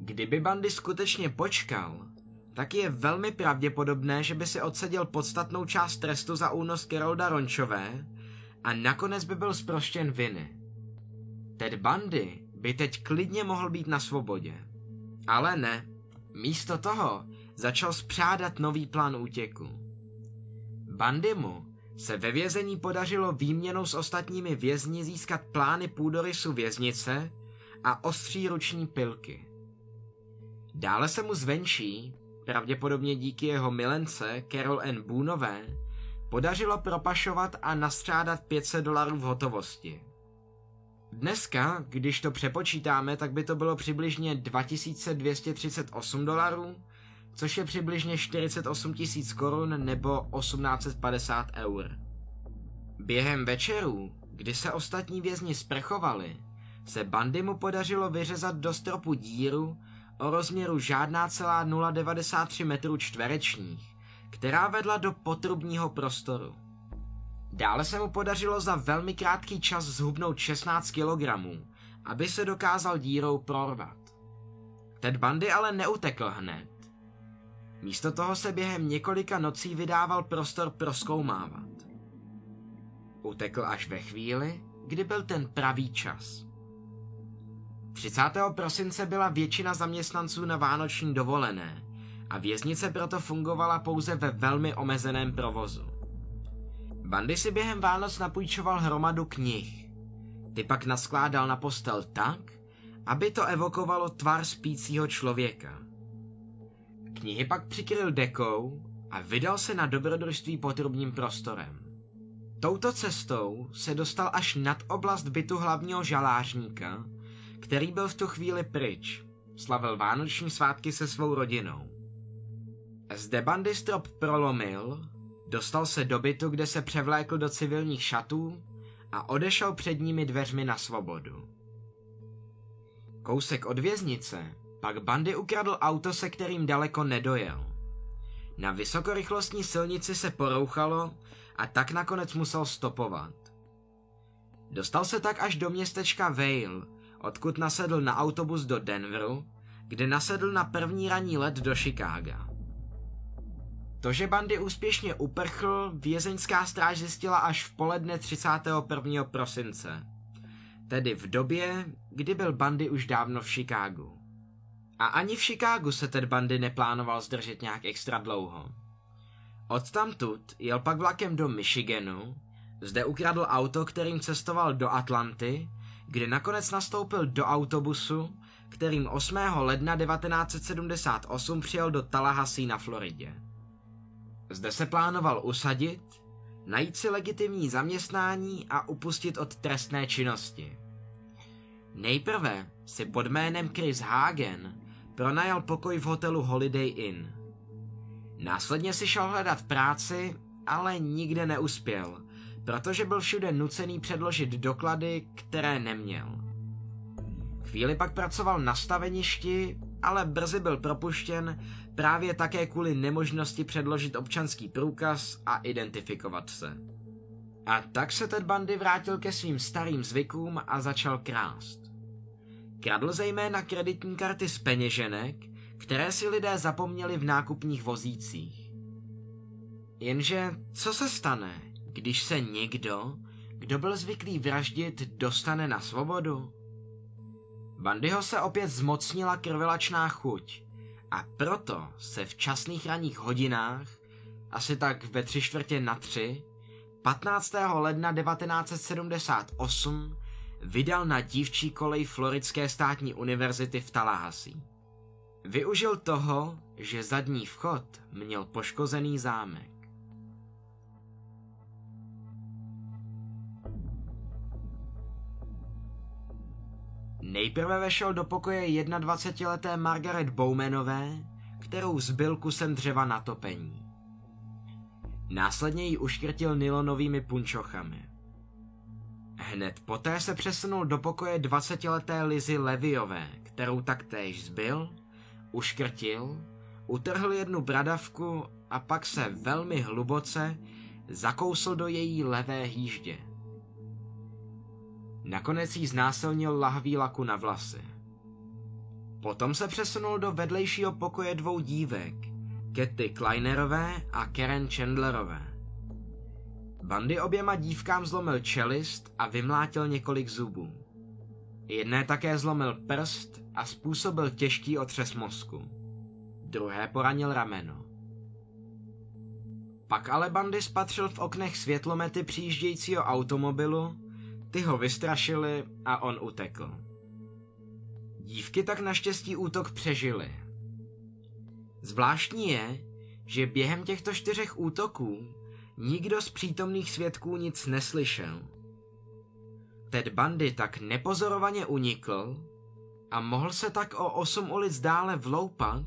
Kdyby Bandy skutečně počkal, tak je velmi pravděpodobné, že by si odseděl podstatnou část trestu za únos Kerolda Rončové a nakonec by byl zproštěn viny. Ted Bandy by teď klidně mohl být na svobodě. Ale ne. Místo toho začal spřádat nový plán útěku. Bandymu se ve vězení podařilo výměnou s ostatními vězni získat plány půdorysu věznice a ostří ruční pilky. Dále se mu zvenčí, pravděpodobně díky jeho milence Carol N. Boonové, podařilo propašovat a nastřádat 500 dolarů v hotovosti. Dneska, když to přepočítáme, tak by to bylo přibližně 2238 dolarů, což je přibližně 48 tisíc korun nebo 1850 eur. Během večerů, Kdy se ostatní vězni sprchovali, se bandy mu podařilo vyřezat do stropu díru o rozměru žádná celá 0,93 metrů čtverečních, která vedla do potrubního prostoru. Dále se mu podařilo za velmi krátký čas zhubnout 16 kg, aby se dokázal dírou prorvat. Ted Bundy ale neutekl hned. Místo toho se během několika nocí vydával prostor proskoumávat. Utekl až ve chvíli, kdy byl ten pravý čas. 30. prosince byla většina zaměstnanců na vánoční dovolené a věznice proto fungovala pouze ve velmi omezeném provozu. Bandy si během Vánoc napůjčoval hromadu knih. Ty pak naskládal na postel tak, aby to evokovalo tvar spícího člověka. Knihy pak přikryl dekou a vydal se na dobrodružství potrubním prostorem. Touto cestou se dostal až nad oblast bytu hlavního žalářníka, který byl v tu chvíli pryč. Slavil vánoční svátky se svou rodinou. Zde bandy strop prolomil, dostal se do bytu, kde se převlékl do civilních šatů a odešel před nimi dveřmi na svobodu. Kousek od věznice pak bandy ukradl auto, se kterým daleko nedojel. Na vysokorychlostní silnici se porouchalo a tak nakonec musel stopovat. Dostal se tak až do městečka Vale, odkud nasedl na autobus do Denveru, kde nasedl na první ranní let do Chicaga. To, že bandy úspěšně uprchl, vězeňská stráž zjistila až v poledne 31. prosince, tedy v době, kdy byl bandy už dávno v Chicagu. A ani v Chicagu se Ted Bundy neplánoval zdržet nějak extra dlouho. Odtamtud jel pak vlakem do Michiganu, zde ukradl auto, kterým cestoval do Atlanty, kde nakonec nastoupil do autobusu, kterým 8. ledna 1978 přijel do Tallahassee na Floridě. Zde se plánoval usadit, najít si legitimní zaměstnání a upustit od trestné činnosti. Nejprve si pod jménem Chris Hagen pronajal pokoj v hotelu Holiday Inn. Následně si šel hledat práci, ale nikde neuspěl, protože byl všude nucený předložit doklady, které neměl. Chvíli pak pracoval na staveništi, ale brzy byl propuštěn právě také kvůli nemožnosti předložit občanský průkaz a identifikovat se. A tak se Ted Bundy vrátil ke svým starým zvykům a začal krást. Kradl zejména kreditní karty z peněženek, které si lidé zapomněli v nákupních vozících. Jenže co se stane, když se někdo, kdo byl zvyklý vraždit, dostane na svobodu? Bandyho se opět zmocnila krvelačná chuť a proto se v časných ranních hodinách, asi tak ve tři čtvrtě na tři, 15. ledna 1978 vydal na dívčí kolej Floridské státní univerzity v Tallahassee. Využil toho, že zadní vchod měl poškozený zámek. Nejprve vešel do pokoje 21-leté Margaret Bowmanové, kterou zbyl kusem dřeva na topení. Následně ji uškrtil nylonovými punčochami. Hned poté se přesunul do pokoje 20-leté Lizy Leviové, kterou taktéž zbyl, uškrtil, utrhl jednu bradavku a pak se velmi hluboce zakousl do její levé hýždě. Nakonec jí znásilnil lahví laku na vlasy. Potom se přesunul do vedlejšího pokoje dvou dívek, Ketty Kleinerové a Karen Chandlerové. Bandy oběma dívkám zlomil čelist a vymlátil několik zubů. Jedné také zlomil prst a způsobil těžký otřes mozku. Druhé poranil rameno. Pak ale Bandy spatřil v oknech světlomety přijíždějícího automobilu, ty ho vystrašili a on utekl. Dívky tak naštěstí útok přežily. Zvláštní je, že během těchto čtyřech útoků Nikdo z přítomných svědků nic neslyšel. Ted Bundy tak nepozorovaně unikl a mohl se tak o osm ulic dále vloupat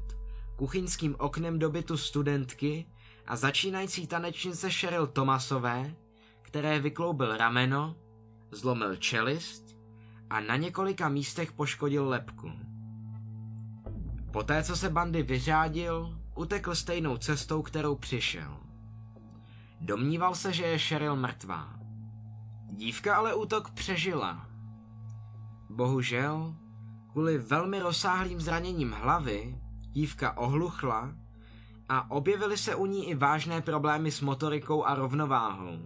kuchyňským oknem do bytu studentky a začínající tanečnice Cheryl Thomasové, které vykloubil rameno zlomil čelist a na několika místech poškodil lepku. Poté, co se bandy vyřádil, utekl stejnou cestou, kterou přišel. Domníval se, že je Cheryl mrtvá. Dívka ale útok přežila. Bohužel, kvůli velmi rozsáhlým zraněním hlavy, dívka ohluchla a objevily se u ní i vážné problémy s motorikou a rovnováhou.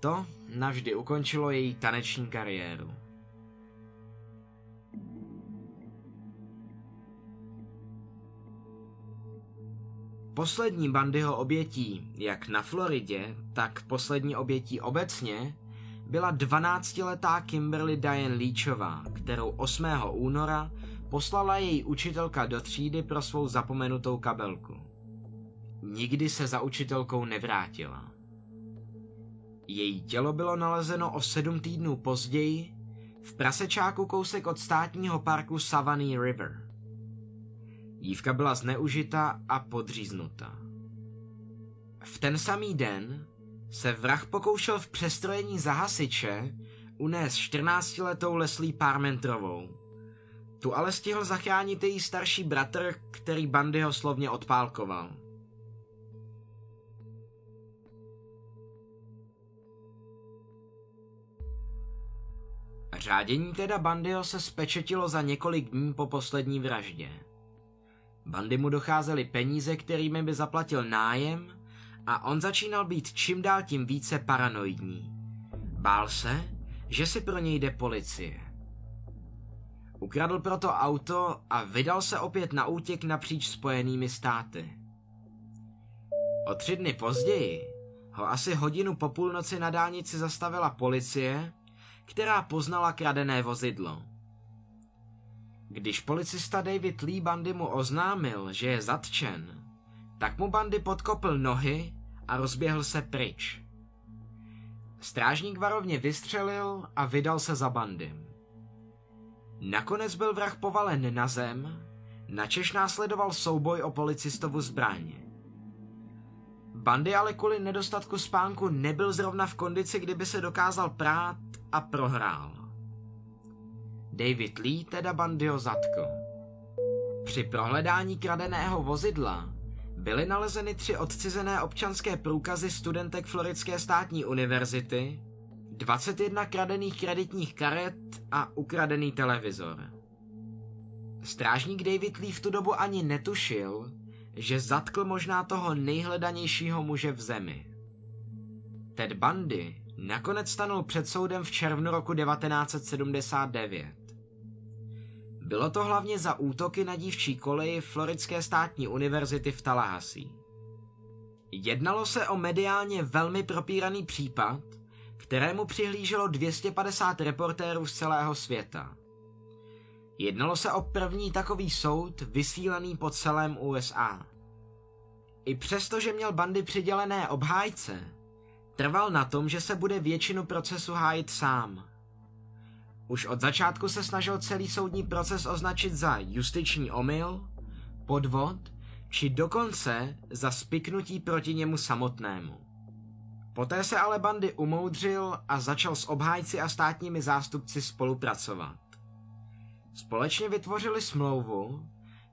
To navždy ukončilo její taneční kariéru. Poslední Bandyho obětí, jak na Floridě, tak poslední obětí obecně, byla 12-letá Kimberly Diane Leachová, kterou 8. února poslala její učitelka do třídy pro svou zapomenutou kabelku. Nikdy se za učitelkou nevrátila. Její tělo bylo nalezeno o sedm týdnů později v prasečáku kousek od státního parku Savannah River. Dívka byla zneužita a podříznuta. V ten samý den se vrah pokoušel v přestrojení za hasiče unést 14-letou Leslie Parmentrovou. Tu ale stihl zachránit její starší bratr, který bandy ho slovně odpálkoval. Řádění teda Bandyho se spečetilo za několik dní po poslední vraždě. Bandy mu docházely peníze, kterými by zaplatil nájem a on začínal být čím dál tím více paranoidní. Bál se, že si pro něj jde policie. Ukradl proto auto a vydal se opět na útěk napříč spojenými státy. O tři dny později ho asi hodinu po půlnoci na dálnici zastavila policie, která poznala kradené vozidlo. Když policista David Lee Bandy mu oznámil, že je zatčen, tak mu Bandy podkopl nohy a rozběhl se pryč. Strážník varovně vystřelil a vydal se za Bandym. Nakonec byl vrah povalen na zem, načež následoval souboj o policistovu zbraně. Bandy ale kvůli nedostatku spánku nebyl zrovna v kondici, kdyby se dokázal prát a prohrál. David Lee teda Bandyho zatkl. Při prohledání kradeného vozidla byly nalezeny tři odcizené občanské průkazy studentek Floridské státní univerzity, 21 kradených kreditních karet a ukradený televizor. Strážník David Lee v tu dobu ani netušil, že zatkl možná toho nejhledanějšího muže v zemi. Ted Bundy nakonec stanul před soudem v červnu roku 1979. Bylo to hlavně za útoky na dívčí koleji Floridské státní univerzity v Tallahassee. Jednalo se o mediálně velmi propíraný případ, kterému přihlíželo 250 reportérů z celého světa. Jednalo se o první takový soud vysílaný po celém USA. I přesto, že měl bandy přidělené obhájce, trval na tom, že se bude většinu procesu hájit sám – už od začátku se snažil celý soudní proces označit za justiční omyl, podvod či dokonce za spiknutí proti němu samotnému. Poté se ale bandy umoudřil a začal s obhájci a státními zástupci spolupracovat. Společně vytvořili smlouvu,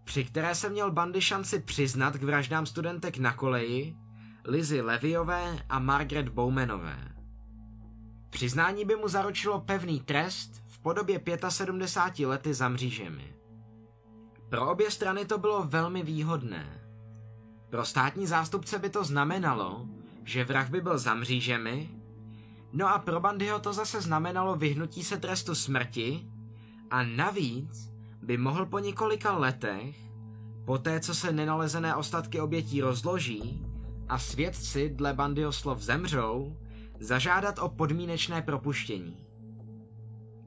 při které se měl bandy šanci přiznat k vraždám studentek na koleji, Lizy Leviové a Margaret Bowmanové. Přiznání by mu zaručilo pevný trest podobě 75 lety za mřížemi. Pro obě strany to bylo velmi výhodné. Pro státní zástupce by to znamenalo, že vrah by byl za mřížemi, no a pro Bandyho to zase znamenalo vyhnutí se trestu smrti a navíc by mohl po několika letech, po té, co se nenalezené ostatky obětí rozloží a svědci dle Bandyho slov zemřou, zažádat o podmínečné propuštění.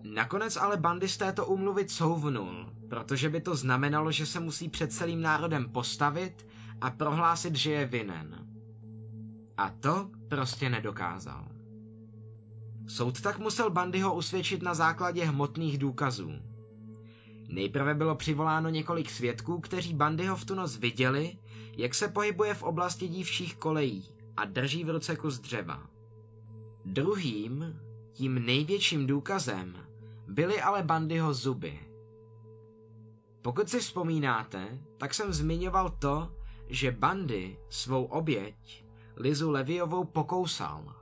Nakonec ale bandy z této umluvy couvnul, protože by to znamenalo, že se musí před celým národem postavit a prohlásit, že je vinen. A to prostě nedokázal. Soud tak musel Bandyho usvědčit na základě hmotných důkazů. Nejprve bylo přivoláno několik svědků, kteří Bandyho v tu noc viděli, jak se pohybuje v oblasti dívčích kolejí a drží v ruce kus dřeva. Druhým Tím největším důkazem byly ale Bandyho zuby. Pokud si vzpomínáte, tak jsem zmiňoval to, že Bandy svou oběť, Lizu Leviovou, pokousal.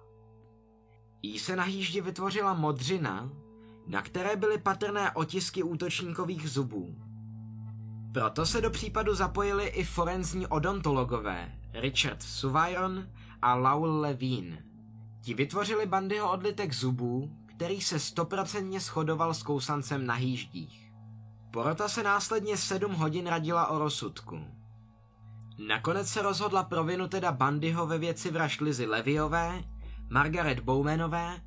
Jí se na hýždi vytvořila modřina, na které byly patrné otisky útočníkových zubů. Proto se do případu zapojili i forenzní odontologové Richard Suvairon a Laul Levine. Ti vytvořili Bandyho odlitek zubů, který se stoprocentně shodoval s kousancem na hýždích. Porota se následně sedm hodin radila o rozsudku. Nakonec se rozhodla pro vinu teda Bandyho ve věci vražd Lizy Leviové, Margaret Bowmanové,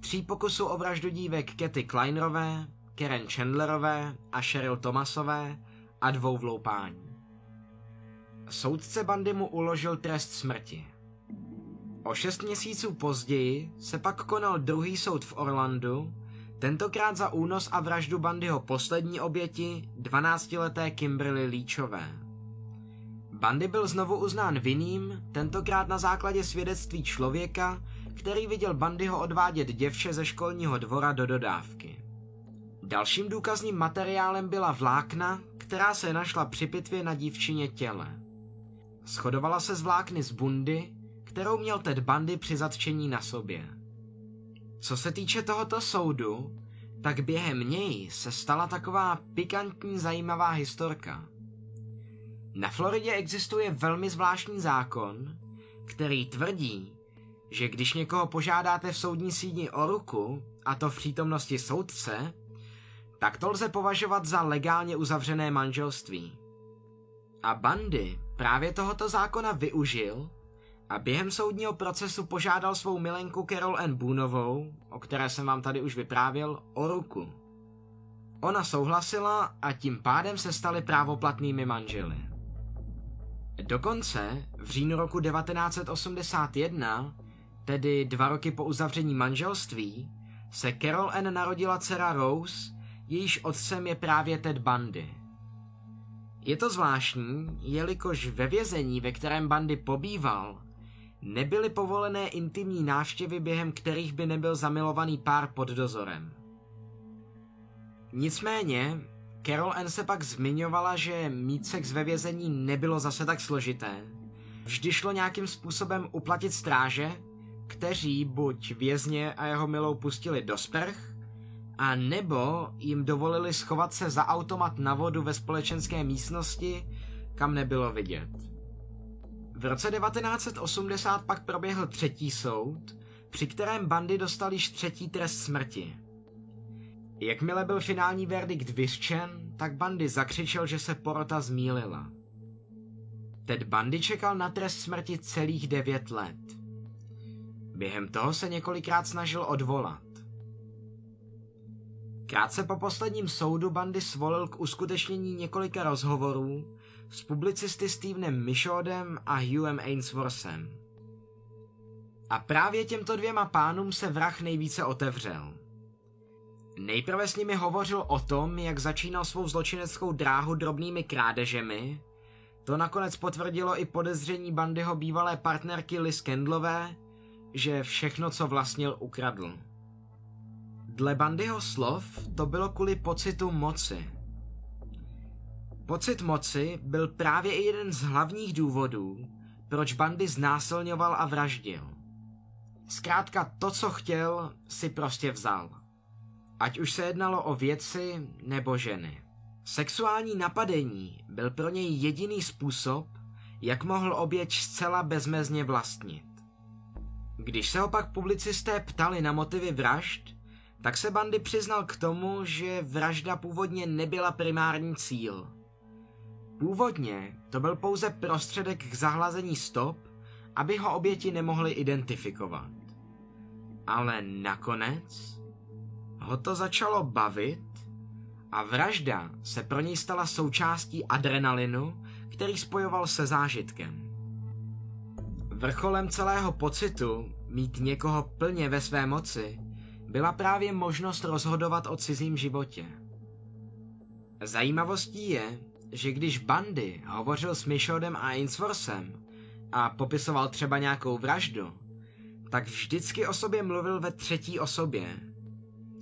tří pokusů o vraždu dívek Katy Kleinerové, Karen Chandlerové a Cheryl Thomasové a dvou vloupání. Soudce Bandy mu uložil trest smrti. O šest měsíců později se pak konal druhý soud v Orlandu, tentokrát za únos a vraždu Bandyho poslední oběti, 12-leté Kimberly Leachové. Bandy byl znovu uznán vinným, tentokrát na základě svědectví člověka, který viděl Bandyho odvádět děvče ze školního dvora do dodávky. Dalším důkazním materiálem byla vlákna, která se našla při pitvě na dívčině těle. Schodovala se z vlákny z bundy, kterou měl Ted Bundy při zatčení na sobě. Co se týče tohoto soudu, tak během něj se stala taková pikantní zajímavá historka. Na Floridě existuje velmi zvláštní zákon, který tvrdí, že když někoho požádáte v soudní síni o ruku, a to v přítomnosti soudce, tak to lze považovat za legálně uzavřené manželství. A Bandy právě tohoto zákona využil a během soudního procesu požádal svou milenku Carol N. Boonovou, o které jsem vám tady už vyprávěl, o ruku. Ona souhlasila a tím pádem se stali právoplatnými manželi. Dokonce v říjnu roku 1981, tedy dva roky po uzavření manželství, se Carol N. narodila dcera Rose, jejíž otcem je právě Ted Bundy. Je to zvláštní, jelikož ve vězení, ve kterém Bundy pobýval, nebyly povolené intimní návštěvy, během kterých by nebyl zamilovaný pár pod dozorem. Nicméně, Carol Ann se pak zmiňovala, že mít sex ve vězení nebylo zase tak složité. Vždy šlo nějakým způsobem uplatit stráže, kteří buď vězně a jeho milou pustili do sprch, a nebo jim dovolili schovat se za automat na vodu ve společenské místnosti, kam nebylo vidět. V roce 1980 pak proběhl třetí soud, při kterém bandy dostal již třetí trest smrti. Jakmile byl finální verdikt vyřčen, tak Bandy zakřičel, že se porota zmílila. Ted Bandy čekal na trest smrti celých devět let. Během toho se několikrát snažil odvolat. Krátce po posledním soudu Bandy svolil k uskutečnění několika rozhovorů s publicisty Stevenem Michaudem a Hugham Ainsworthem. A právě těmto dvěma pánům se vrah nejvíce otevřel. Nejprve s nimi hovořil o tom, jak začínal svou zločineckou dráhu drobnými krádežemi, to nakonec potvrdilo i podezření Bandyho bývalé partnerky Liz Kendlové, že všechno, co vlastnil, ukradl. Dle Bandyho slov to bylo kvůli pocitu moci. Pocit moci byl právě i jeden z hlavních důvodů, proč Bandy znásilňoval a vraždil. Zkrátka to, co chtěl, si prostě vzal. Ať už se jednalo o věci nebo ženy. Sexuální napadení byl pro něj jediný způsob, jak mohl oběť zcela bezmezně vlastnit. Když se ho pak publicisté ptali na motivy vražd, tak se Bandy přiznal k tomu, že vražda původně nebyla primární cíl. Původně to byl pouze prostředek k zahlazení stop, aby ho oběti nemohli identifikovat. Ale nakonec ho to začalo bavit a vražda se pro něj stala součástí adrenalinu, který spojoval se zážitkem. Vrcholem celého pocitu mít někoho plně ve své moci byla právě možnost rozhodovat o cizím životě. Zajímavostí je, že když Bandy hovořil s Mishodem a Ainsworthem a popisoval třeba nějakou vraždu, tak vždycky o sobě mluvil ve třetí osobě.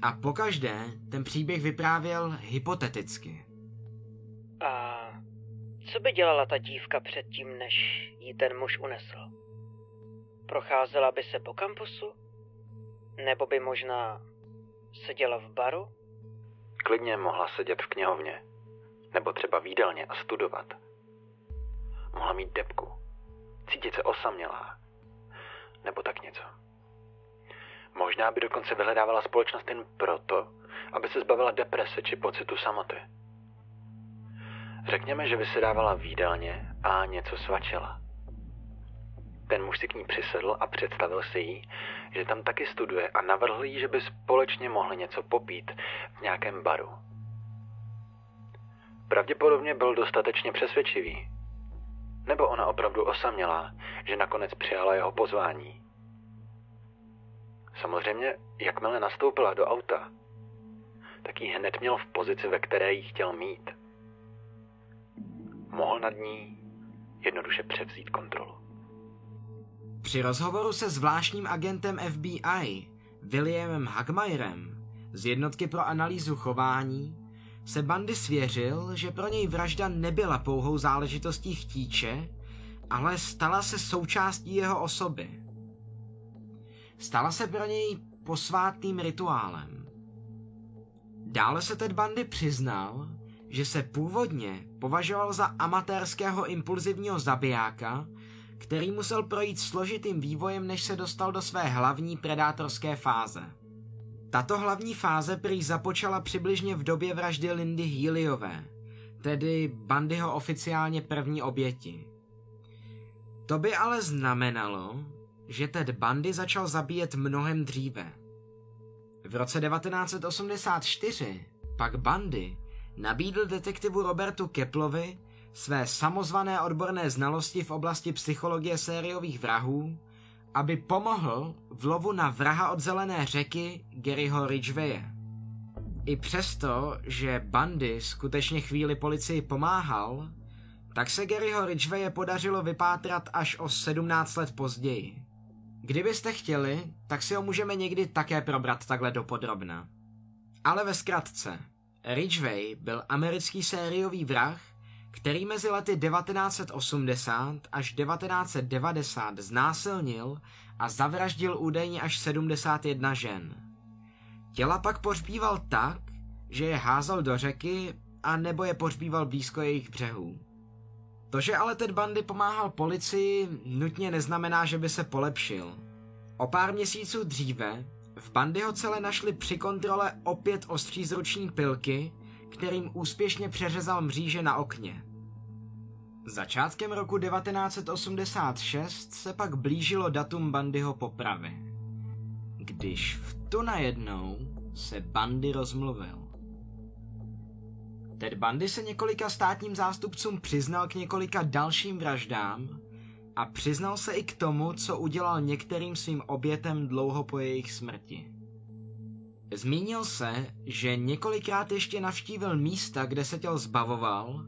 A pokaždé ten příběh vyprávěl hypoteticky. A co by dělala ta dívka předtím, než ji ten muž unesl? Procházela by se po kampusu? Nebo by možná seděla v baru? Klidně mohla sedět v knihovně. Nebo třeba v jídelně a studovat. Mohla mít depku. Cítit se osamělá. Nebo tak něco. Možná by dokonce vyhledávala společnost jen proto, aby se zbavila deprese či pocitu samoty. Řekněme, že vysedávala v a něco svačila. Ten muž si k ní přisedl a představil si jí, že tam taky studuje a navrhl jí, že by společně mohli něco popít v nějakém baru. Pravděpodobně byl dostatečně přesvědčivý. Nebo ona opravdu osamělá, že nakonec přijala jeho pozvání. Samozřejmě, jakmile nastoupila do auta, tak ji hned měl v pozici, ve které ji chtěl mít. Mohl nad ní jednoduše převzít kontrolu. Při rozhovoru se zvláštním agentem FBI Williamem Hagmayerem z jednotky pro analýzu chování se Bandy svěřil, že pro něj vražda nebyla pouhou záležitostí chtíče, ale stala se součástí jeho osoby. Stala se pro něj posvátným rituálem. Dále se Ted Bundy přiznal, že se původně považoval za amatérského impulzivního zabijáka, který musel projít složitým vývojem, než se dostal do své hlavní predátorské fáze. Tato hlavní fáze prý započala přibližně v době vraždy Lindy Healyové, tedy Bandyho oficiálně první oběti. To by ale znamenalo, že Ted Bundy začal zabíjet mnohem dříve. V roce 1984 pak Bundy nabídl detektivu Robertu Keplovi své samozvané odborné znalosti v oblasti psychologie sériových vrahů, aby pomohl v lovu na vraha od zelené řeky Garyho Ridgwaye. I přesto, že Bundy skutečně chvíli policii pomáhal, tak se Garyho Ridgwaye podařilo vypátrat až o 17 let později. Kdybyste chtěli, tak si ho můžeme někdy také probrat takhle dopodrobna. Ale ve zkratce, Ridgway byl americký sériový vrah, který mezi lety 1980 až 1990 znásilnil a zavraždil údajně až 71 žen. Těla pak pohřbíval tak, že je házel do řeky a nebo je pohřbíval blízko jejich břehů. To, že ale Ted Bundy pomáhal policii, nutně neznamená, že by se polepšil. O pár měsíců dříve v Bundyho celé našli při kontrole opět ostřízruční pilky, kterým úspěšně přeřezal mříže na okně. Začátkem roku 1986 se pak blížilo datum Bandyho popravy. Když v tu najednou se Bandy rozmluvil. Ted Bundy se několika státním zástupcům přiznal k několika dalším vraždám a přiznal se i k tomu, co udělal některým svým obětem dlouho po jejich smrti. Zmínil se, že několikrát ještě navštívil místa, kde se těl zbavoval,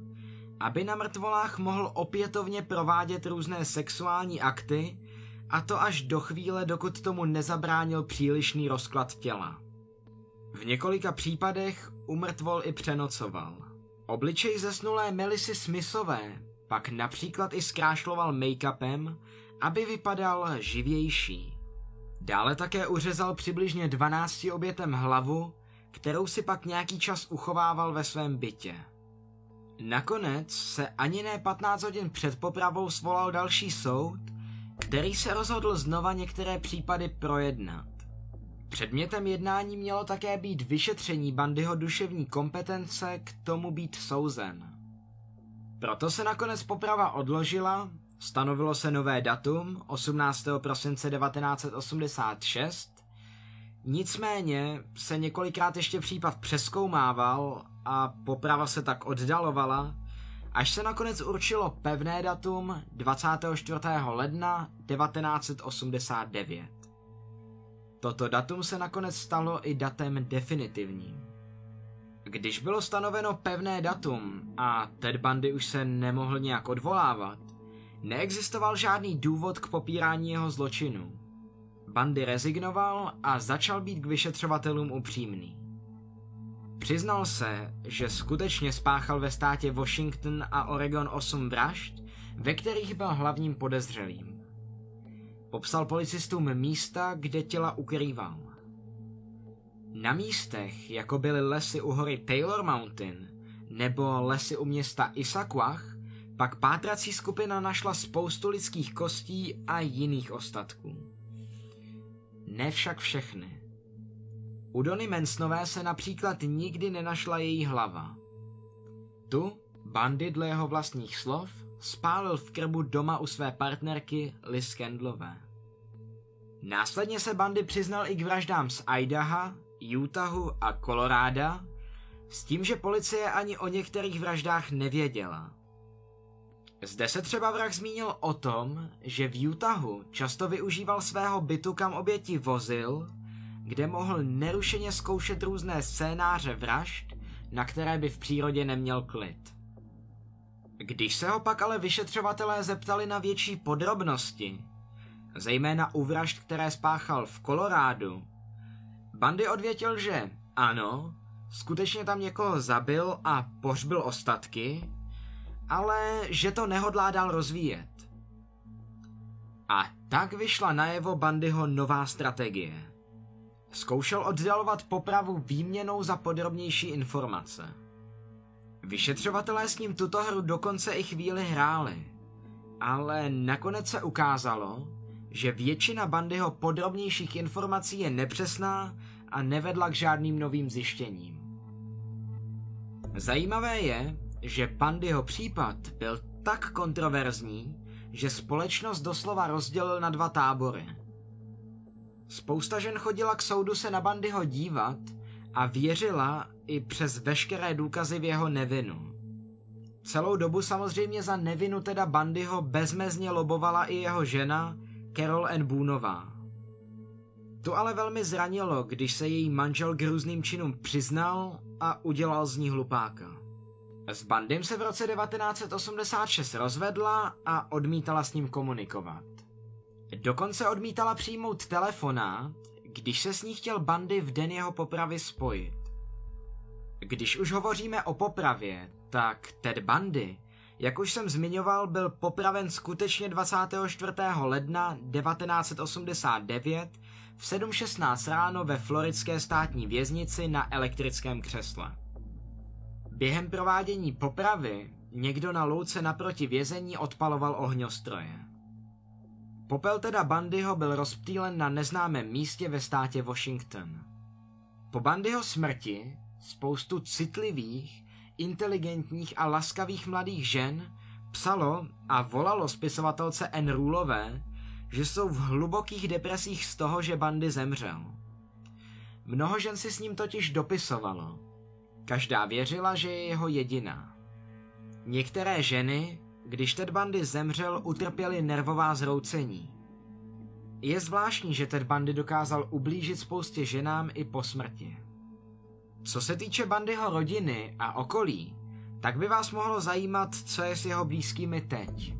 aby na mrtvolách mohl opětovně provádět různé sexuální akty, a to až do chvíle, dokud tomu nezabránil přílišný rozklad těla. V několika případech umrtvol i přenocoval. Obličej zesnulé Melisy Smithové pak například i zkrášloval make-upem, aby vypadal živější. Dále také uřezal přibližně 12 obětem hlavu, kterou si pak nějaký čas uchovával ve svém bytě. Nakonec se ani ne 15 hodin před popravou svolal další soud, který se rozhodl znova některé případy projednat. Předmětem jednání mělo také být vyšetření Bandyho duševní kompetence k tomu být souzen. Proto se nakonec poprava odložila, stanovilo se nové datum 18. prosince 1986, nicméně se několikrát ještě případ přeskoumával a poprava se tak oddalovala, až se nakonec určilo pevné datum 24. ledna 1989. Toto datum se nakonec stalo i datem definitivním. Když bylo stanoveno pevné datum a Ted Bundy už se nemohl nějak odvolávat, neexistoval žádný důvod k popírání jeho zločinu. Bandy rezignoval a začal být k vyšetřovatelům upřímný. Přiznal se, že skutečně spáchal ve státě Washington a Oregon 8 vražd, ve kterých byl hlavním podezřelým. Popsal policistům místa, kde těla ukrýval. Na místech, jako byly lesy u hory Taylor Mountain nebo lesy u města Isaquah, pak pátrací skupina našla spoustu lidských kostí a jiných ostatků. Ne však všechny. U Dony Mensnové se například nikdy nenašla její hlava. Tu Bandy dle jeho vlastních slov spálil v krbu doma u své partnerky Liz Kendlové. Následně se Bandy přiznal i k vraždám z Idaha, Utahu a Koloráda, s tím, že policie ani o některých vraždách nevěděla. Zde se třeba vrah zmínil o tom, že v Utahu často využíval svého bytu, kam oběti vozil, kde mohl nerušeně zkoušet různé scénáře vražd, na které by v přírodě neměl klid. Když se ho pak ale vyšetřovatelé zeptali na větší podrobnosti, zejména u vražd, které spáchal v Kolorádu, Bandy odvětil, že ano, skutečně tam někoho zabil a pohřbil ostatky, ale že to nehodlá dál rozvíjet. A tak vyšla najevo Bandyho nová strategie. Zkoušel oddalovat popravu výměnou za podrobnější informace. Vyšetřovatelé s ním tuto hru dokonce i chvíli hráli, ale nakonec se ukázalo, že většina Bandyho podrobnějších informací je nepřesná a nevedla k žádným novým zjištěním. Zajímavé je, že Bandyho případ byl tak kontroverzní, že společnost doslova rozdělil na dva tábory. Spousta žen chodila k soudu se na Bandyho dívat a věřila i přes veškeré důkazy v jeho nevinu. Celou dobu samozřejmě za nevinu teda Bandyho bezmezně lobovala i jeho žena Carol N. Boonová. To ale velmi zranilo, když se její manžel k různým činům přiznal a udělal z ní hlupáka. S Bandym se v roce 1986 rozvedla a odmítala s ním komunikovat. Dokonce odmítala přijmout telefonát, když se s ní chtěl Bandy v den jeho popravy spojit. Když už hovoříme o popravě, tak Ted Bundy, jak už jsem zmiňoval, byl popraven skutečně 24. ledna 1989 v 7.16 ráno ve floridské státní věznici na elektrickém křesle. Během provádění popravy někdo na louce naproti vězení odpaloval ohňostroje. Popel teda Bandyho byl rozptýlen na neznámém místě ve státě Washington. Po Bandyho smrti spoustu citlivých, inteligentních a laskavých mladých žen psalo a volalo spisovatelce N. Rulové, že jsou v hlubokých depresích z toho, že Bandy zemřel. Mnoho žen si s ním totiž dopisovalo. Každá věřila, že je jeho jediná. Některé ženy, když Ted Bundy zemřel, utrpěly nervová zroucení. Je zvláštní, že Ted Bundy dokázal ublížit spoustě ženám i po smrti. Co se týče Bandyho rodiny a okolí, tak by vás mohlo zajímat, co je s jeho blízkými teď.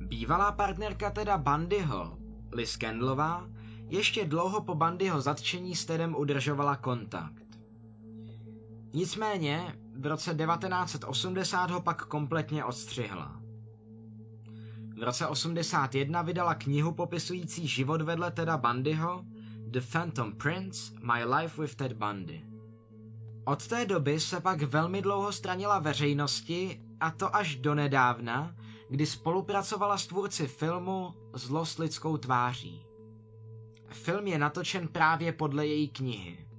Bývalá partnerka teda Bandyho, Liz Kendlová, ještě dlouho po Bandyho zatčení s Tedem udržovala kontakt. Nicméně v roce 1980 ho pak kompletně odstřihla. V roce 81 vydala knihu popisující život vedle Teda Bundyho The Phantom Prince – My Life with Ted Bundy. Od té doby se pak velmi dlouho stranila veřejnosti a to až do nedávna, kdy spolupracovala s tvůrci filmu Zlo s lidskou tváří. Film je natočen právě podle její knihy.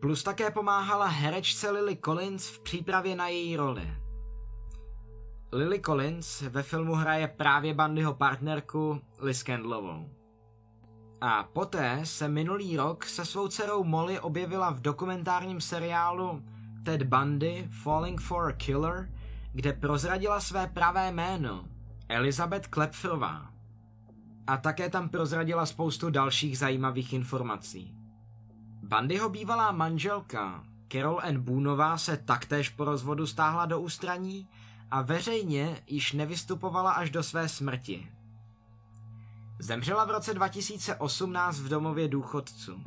Plus také pomáhala herečce Lily Collins v přípravě na její roli. Lily Collins ve filmu hraje právě Bandyho partnerku Liz Kendlovou. A poté se minulý rok se svou dcerou Molly objevila v dokumentárním seriálu Ted Bundy Falling for a Killer, kde prozradila své pravé jméno, Elizabeth Klepfrová. A také tam prozradila spoustu dalších zajímavých informací. Bandyho bývalá manželka Carol N. Boonová se taktéž po rozvodu stáhla do ústraní a veřejně již nevystupovala až do své smrti. Zemřela v roce 2018 v domově důchodců.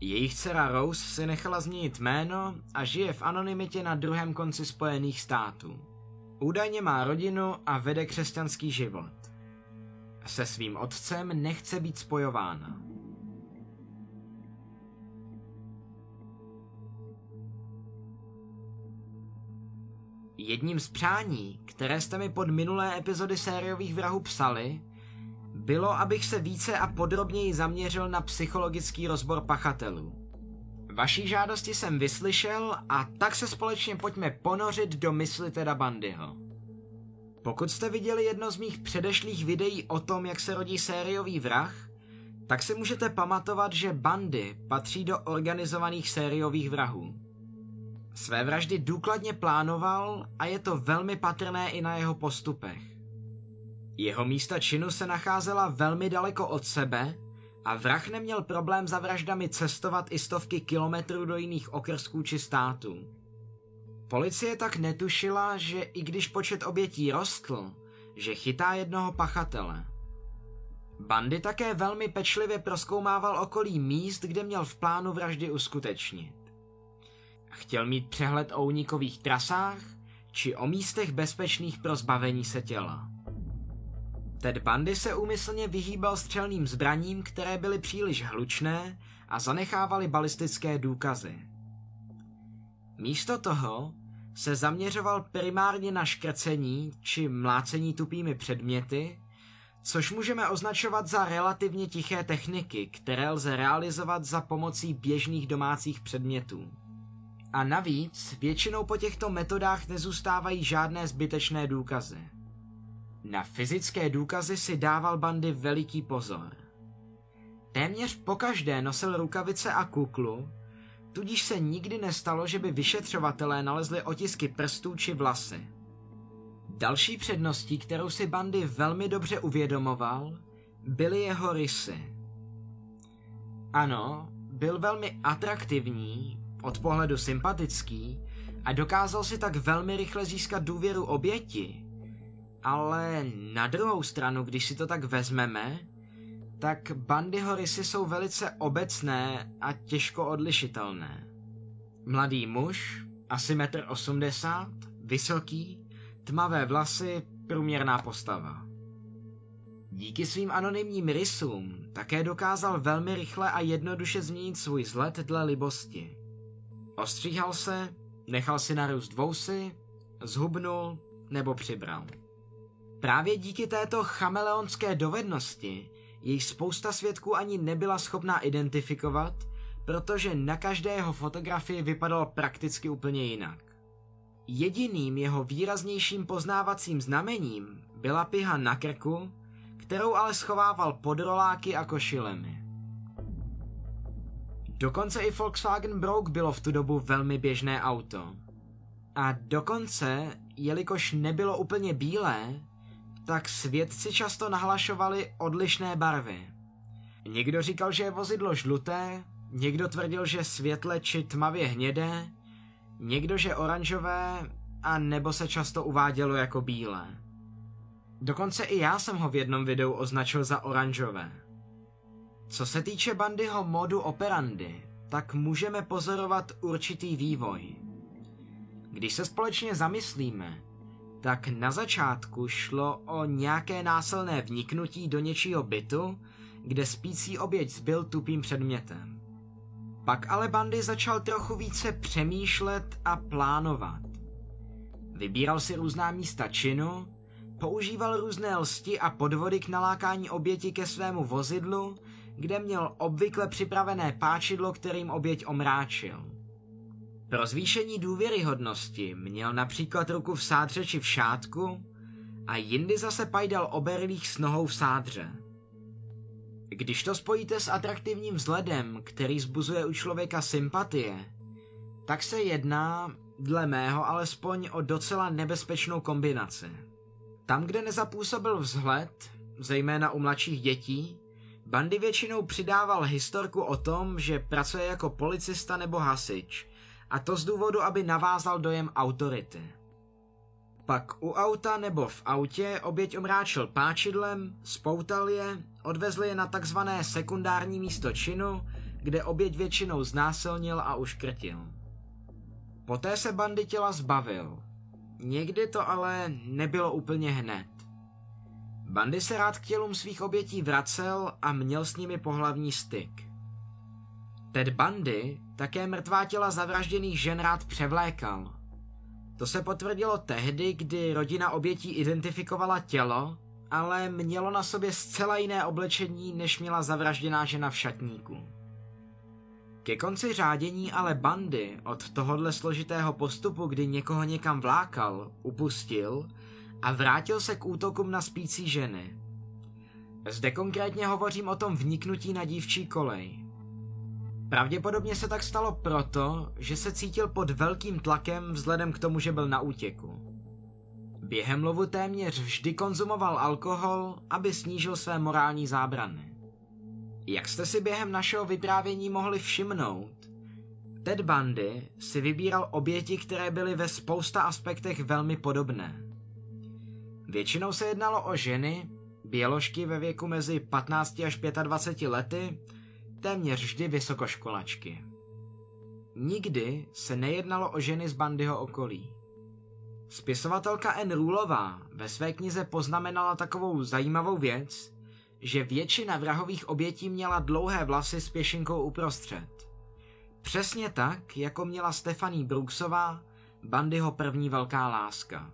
Jejich dcera Rose si nechala změnit jméno a žije v anonymitě na druhém konci Spojených států. Údajně má rodinu a vede křesťanský život. Se svým otcem nechce být spojována. Jedním z přání, které jste mi pod minulé epizody sériových vrahů psali, bylo, abych se více a podrobněji zaměřil na psychologický rozbor pachatelů. Vaší žádosti jsem vyslyšel a tak se společně pojďme ponořit do mysli Teda Bandyho. Pokud jste viděli jedno z mých předešlých videí o tom, jak se rodí sériový vrah, tak si můžete pamatovat, že Bandy patří do organizovaných sériových vrahů. Své vraždy důkladně plánoval a je to velmi patrné i na jeho postupech. Jeho místa činu se nacházela velmi daleko od sebe a vrah neměl problém za vraždami cestovat i stovky kilometrů do jiných okrsků či států. Policie tak netušila, že i když počet obětí rostl, že chytá jednoho pachatele. Bandy také velmi pečlivě proskoumával okolí míst, kde měl v plánu vraždy uskutečnit. Chtěl mít přehled o unikových trasách či o místech bezpečných pro zbavení se těla. Ted Bundy se úmyslně vyhýbal střelným zbraním, které byly příliš hlučné a zanechávali balistické důkazy. Místo toho se zaměřoval primárně na škrcení či mlácení tupými předměty, což můžeme označovat za relativně tiché techniky, které lze realizovat za pomocí běžných domácích předmětů. A navíc většinou po těchto metodách nezůstávají žádné zbytečné důkazy. Na fyzické důkazy si dával bandy veliký pozor. Téměř pokaždé nosil rukavice a kuklu, tudíž se nikdy nestalo, že by vyšetřovatelé nalezli otisky prstů či vlasy. Další předností, kterou si bandy velmi dobře uvědomoval, byly jeho rysy. Ano, byl velmi atraktivní, od pohledu sympatický a dokázal si tak velmi rychle získat důvěru oběti, ale na druhou stranu, když si to tak vezmeme, tak Bandyho rysy jsou velice obecné a těžko odlišitelné. Mladý muž, asi 1,80 m, vysoký, tmavé vlasy, průměrná postava. Díky svým anonymním rysům také dokázal velmi rychle a jednoduše změnit svůj vzhled dle libosti. Ostříhal se, nechal si narůst vousy, zhubnul nebo přibral. Právě díky této chameleonské dovednosti jej spousta svědků ani nebyla schopná identifikovat, protože na každé jeho fotografii vypadal prakticky úplně jinak. Jediným jeho výraznějším poznávacím znamením byla piha na krku, kterou ale schovával pod roláky a košilemi. Dokonce i Volkswagen Brouk bylo v tu dobu velmi běžné auto. A dokonce, jelikož nebylo úplně bílé, tak svědci často nahlašovali odlišné barvy. Někdo říkal, že je vozidlo žluté, někdo tvrdil, že světle či tmavě hnědé, někdo, že oranžové a nebo se často uvádělo jako bílé. Dokonce i já jsem ho v jednom videu označil za oranžové. Co se týče Bandyho modu operandy, tak můžeme pozorovat určitý vývoj. Když se společně zamyslíme, tak na začátku šlo o nějaké násilné vniknutí do něčího bytu, kde spící oběť zbyl tupým předmětem. Pak ale Bandy začal trochu více přemýšlet a plánovat. Vybíral si různá místa činu, používal různé lsti a podvody k nalákání oběti ke svému vozidlu, kde měl obvykle připravené páčidlo, kterým oběť omráčil. Pro zvýšení důvěryhodnosti měl například ruku v sádře či v šátku a jindy zase pajdal oberlých s nohou v sádře. Když to spojíte s atraktivním vzhledem, který zbuzuje u člověka sympatie, tak se jedná, dle mého alespoň, o docela nebezpečnou kombinaci. Tam, kde nezapůsobil vzhled, zejména u mladších dětí, Bandy většinou přidával historku o tom, že pracuje jako policista nebo hasič – a to z důvodu, aby navázal dojem autority. Pak u auta nebo v autě oběť omráčil páčidlem, spoutal je, odvezli je na takzvané sekundární místo činu, kde oběť většinou znásilnil a uškrtil. Poté se bandy těla zbavil. Někdy to ale nebylo úplně hned. Bandy se rád k tělům svých obětí vracel a měl s nimi pohlavní styk. Ted Bundy také mrtvá těla zavražděných žen rád převlékal. To se potvrdilo tehdy, kdy rodina obětí identifikovala tělo, ale mělo na sobě zcela jiné oblečení, než měla zavražděná žena v šatníku. Ke konci řádění ale bandy od tohodle složitého postupu, kdy někoho někam vlákal, upustil a vrátil se k útokům na spící ženy. Zde konkrétně hovořím o tom vniknutí na dívčí kolej. Pravděpodobně se tak stalo proto, že se cítil pod velkým tlakem vzhledem k tomu, že byl na útěku. Během lovu téměř vždy konzumoval alkohol, aby snížil své morální zábrany. Jak jste si během našeho vyprávění mohli všimnout, Ted Bundy si vybíral oběti, které byly ve spousta aspektech velmi podobné. Většinou se jednalo o ženy, běložky ve věku mezi 15 až 25 lety, téměř vždy vysokoškolačky. Nikdy se nejednalo o ženy z Bandyho okolí. Spisovatelka N. Rulová ve své knize poznamenala takovou zajímavou věc, že většina vrahových obětí měla dlouhé vlasy s pěšinkou uprostřed. Přesně tak, jako měla Stephanie Brooksová, Bandyho první velká láska,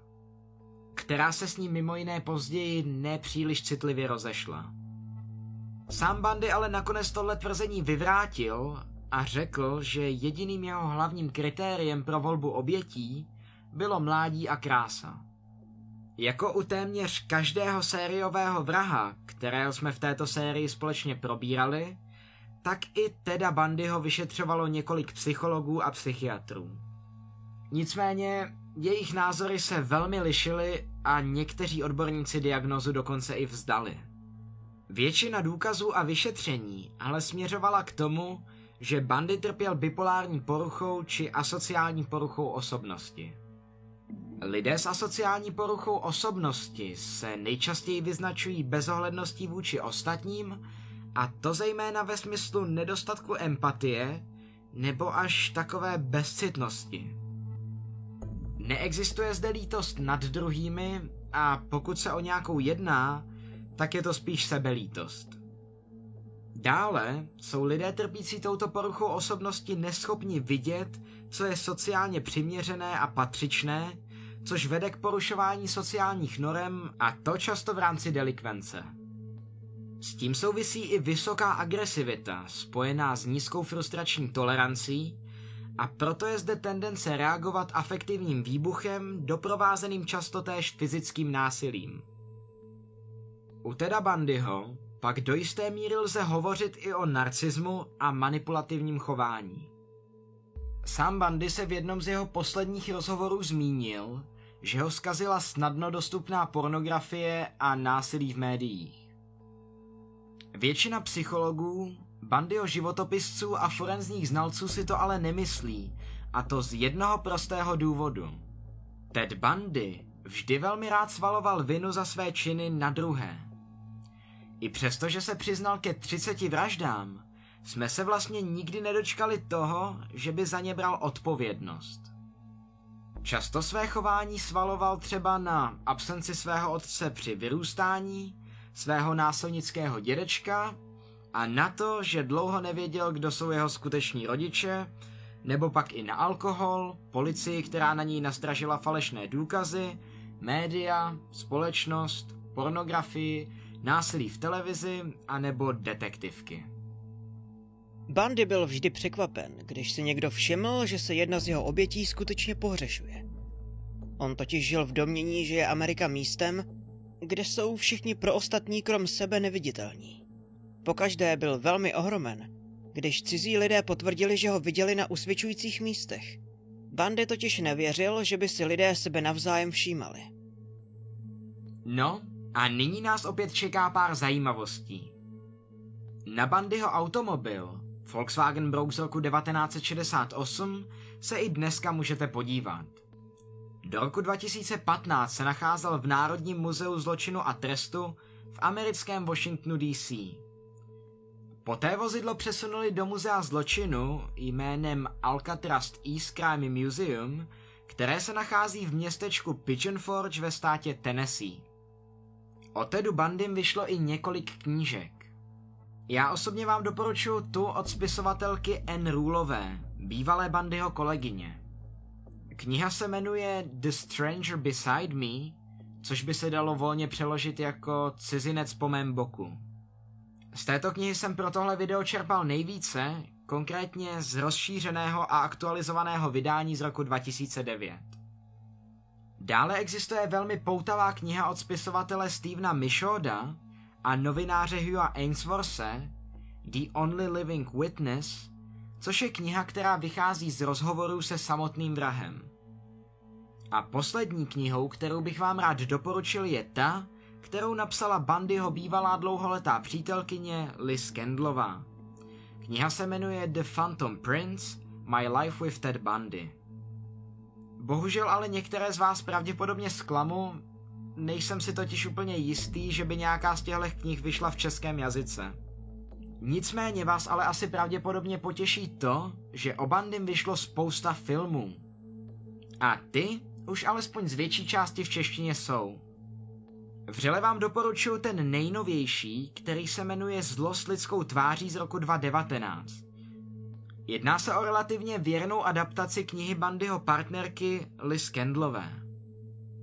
která se s ním mimo jiné později nepříliš citlivě rozešla. Sám Bandy ale nakonec tohle tvrzení vyvrátil a řekl, že jediným jeho hlavním kritériem pro volbu obětí bylo mládí a krása. Jako u téměř každého sériového vraha, kterého jsme v této sérii společně probírali, tak i Teda Bandyho vyšetřovalo několik psychologů a psychiatrů. Nicméně jejich názory se velmi lišily a někteří odborníci diagnozu dokonce i vzdali. Většina důkazů a vyšetření ale směřovala k tomu, že Bandy trpěl bipolární poruchou či asociální poruchou osobnosti. Lidé s asociální poruchou osobnosti se nejčastěji vyznačují bezohledností vůči ostatním, a to zejména ve smyslu nedostatku empatie nebo až takové bezcitnosti. Neexistuje zde lítost nad druhými a pokud se o nějakou jedná, tak je to spíš sebelítost. Dále jsou lidé trpící touto poruchou osobnosti neschopni vidět, co je sociálně přiměřené a patřičné, což vede k porušování sociálních norem a to často v rámci delikvence. S tím souvisí i vysoká agresivita, spojená s nízkou frustrační tolerancí, a proto je zde tendence reagovat afektivním výbuchem, doprovázeným často též fyzickým násilím. U Teda Bandyho pak do jisté míry lze hovořit i o narcismu a manipulativním chování. Sám Bandy se v jednom z jeho posledních rozhovorů zmínil, že ho zkazila snadno dostupná pornografie a násilí v médiích. Většina psychologů, Bandyho životopisců a forenzních znalců si to ale nemyslí, a to z jednoho prostého důvodu. Ted Bundy vždy velmi rád svaloval vinu za své činy na druhé. I přesto, že se přiznal ke 30 vraždám, jsme se vlastně nikdy nedočkali toho, že by za ně bral odpovědnost. Často své chování svaloval třeba na absenci svého otce při vyrůstání, svého násilnického dědečka a na to, že dlouho nevěděl, kdo jsou jeho skuteční rodiče, nebo pak i na alkohol, policii, která na ní nastražila falešné důkazy, média, společnost, pornografii násilí v televizi a nebo detektivky. Bandy byl vždy překvapen, když si někdo všiml, že se jedna z jeho obětí skutečně pohřešuje. On totiž žil v domění, že je Amerika místem, kde jsou všichni pro ostatní krom sebe neviditelní. Pokaždé byl velmi ohromen, když cizí lidé potvrdili, že ho viděli na usvědčujících místech. Bandy totiž nevěřil, že by si lidé sebe navzájem všímali. No, a nyní nás opět čeká pár zajímavostí. Na Bandyho automobil Volkswagen Brouk z roku 1968 se i dneska můžete podívat. Do roku 2015 se nacházel v Národním muzeu zločinu a trestu v americkém Washingtonu DC. Poté vozidlo přesunuli do muzea zločinu jménem Alcatraz East Crime Museum, které se nachází v městečku Pigeon Forge ve státě Tennessee. O Tedu Bandym vyšlo i několik knížek. Já osobně vám doporučuji tu od spisovatelky N. Rulové, bývalé Bandyho kolegyně. Kniha se jmenuje The Stranger Beside Me, což by se dalo volně přeložit jako Cizinec po mém boku. Z této knihy jsem pro tohle video čerpal nejvíce, konkrétně z rozšířeného a aktualizovaného vydání z roku 2009. Dále existuje velmi poutavá kniha od spisovatele Stevena Mishoda a novináře Hugha Ainsworthe The Only Living Witness, což je kniha, která vychází z rozhovorů se samotným vrahem. A poslední knihou, kterou bych vám rád doporučil, je ta, kterou napsala Bandyho bývalá dlouholetá přítelkyně Liz Kendlová. Kniha se jmenuje The Phantom Prince – My Life with Ted Bundy. Bohužel ale některé z vás pravděpodobně zklamu, nejsem si totiž úplně jistý, že by nějaká z těchto knih vyšla v českém jazyce. Nicméně vás ale asi pravděpodobně potěší to, že o Bandym vyšlo spousta filmů. A ty už alespoň z větší části v češtině jsou. Vřele vám doporučuji ten nejnovější, který se jmenuje Zlost lidskou tváří z roku 2019. Jedná se o relativně věrnou adaptaci knihy Bandyho partnerky Liz Kendlové.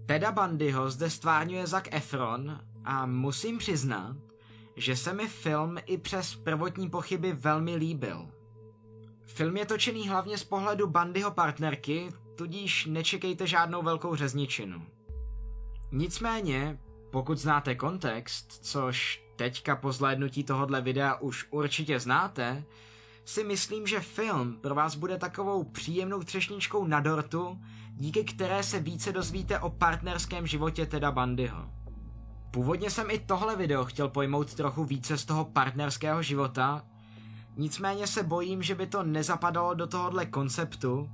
Teda Bandyho zde stvárňuje Zac Efron a musím přiznat, že se mi film i přes prvotní pochyby velmi líbil. Film je točený hlavně z pohledu Bandyho partnerky, tudíž nečekejte žádnou velkou řezničinu. Nicméně, pokud znáte kontext, což teďka po zhlédnutí tohohle videa už určitě znáte, si myslím, že film pro vás bude takovou příjemnou třešničkou na dortu, díky které se více dozvíte o partnerském životě Teda Bandyho. Původně jsem i tohle video chtěl pojmout trochu více z toho partnerského života, nicméně se bojím, že by to nezapadalo do tohohle konceptu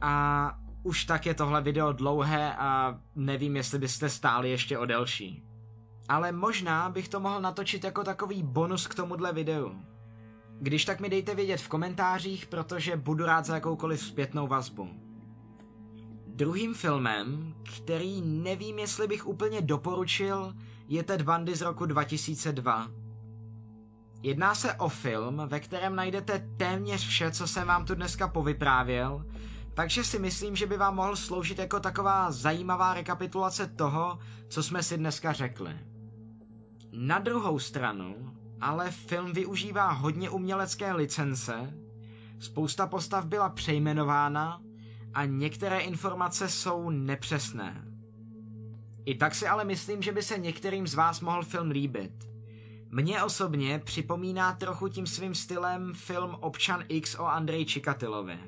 a už tak je tohle video dlouhé a nevím, jestli byste stáli ještě o delší. Ale možná bych to mohl natočit jako takový bonus k tomuhle videu. Když tak mi dejte vědět v komentářích, protože budu rád za jakoukoliv zpětnou vazbu. Druhým filmem, který nevím, jestli bych úplně doporučil, je Ted Bundy z roku 2002. Jedná se o film, ve kterém najdete téměř vše, co jsem vám tu dneska povyprávěl, takže si myslím, že by vám mohl sloužit jako taková zajímavá rekapitulace toho, co jsme si dneska řekli. Na druhou stranu, ale film využívá hodně umělecké licence, spousta postav byla přejmenována a některé informace jsou nepřesné. I tak si ale myslím, že by se některým z vás mohl film líbit. Mně osobně připomíná trochu tím svým stylem film Občan X o Andreji Čikatilovi.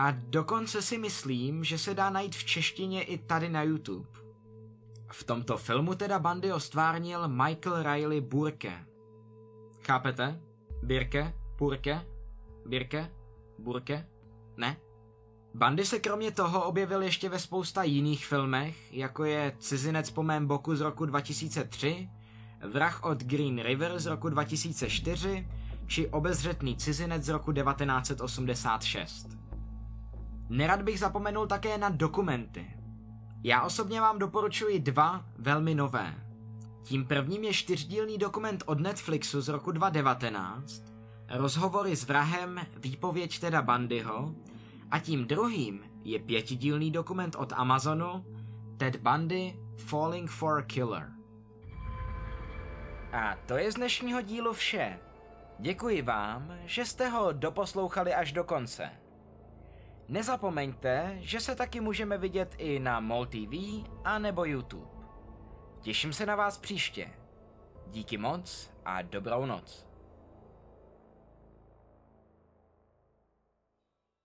A dokonce si myslím, že se dá najít v češtině i tady na YouTube. V tomto filmu teda Bandy ostvárnil Michael Riley Burke. Chápete? Birke? Burke? Birke? Burke? Ne? Bandy se kromě toho objevil ještě ve spousta jiných filmech, jako je Cizinec po mém boku z roku 2003, Vrah od Green River z roku 2004 či Obezřetný cizinec z roku 1986. Nerad bych zapomenul také na dokumenty. Já osobně vám doporučuji dva velmi nové. Tím prvním je čtyřdílný dokument od Netflixu z roku 2019, rozhovory s vrahem, výpověď teda Bandyho, a tím druhým je pětidílný dokument od Amazonu Ted Bundy Falling for a Killer. A to je z dnešního dílu vše. Děkuji vám, že jste ho doposlouchali až do konce. Nezapomeňte, že se taky můžeme vidět i na MOL TV a nebo YouTube. Těším se na vás příště. Díky moc a dobrou noc.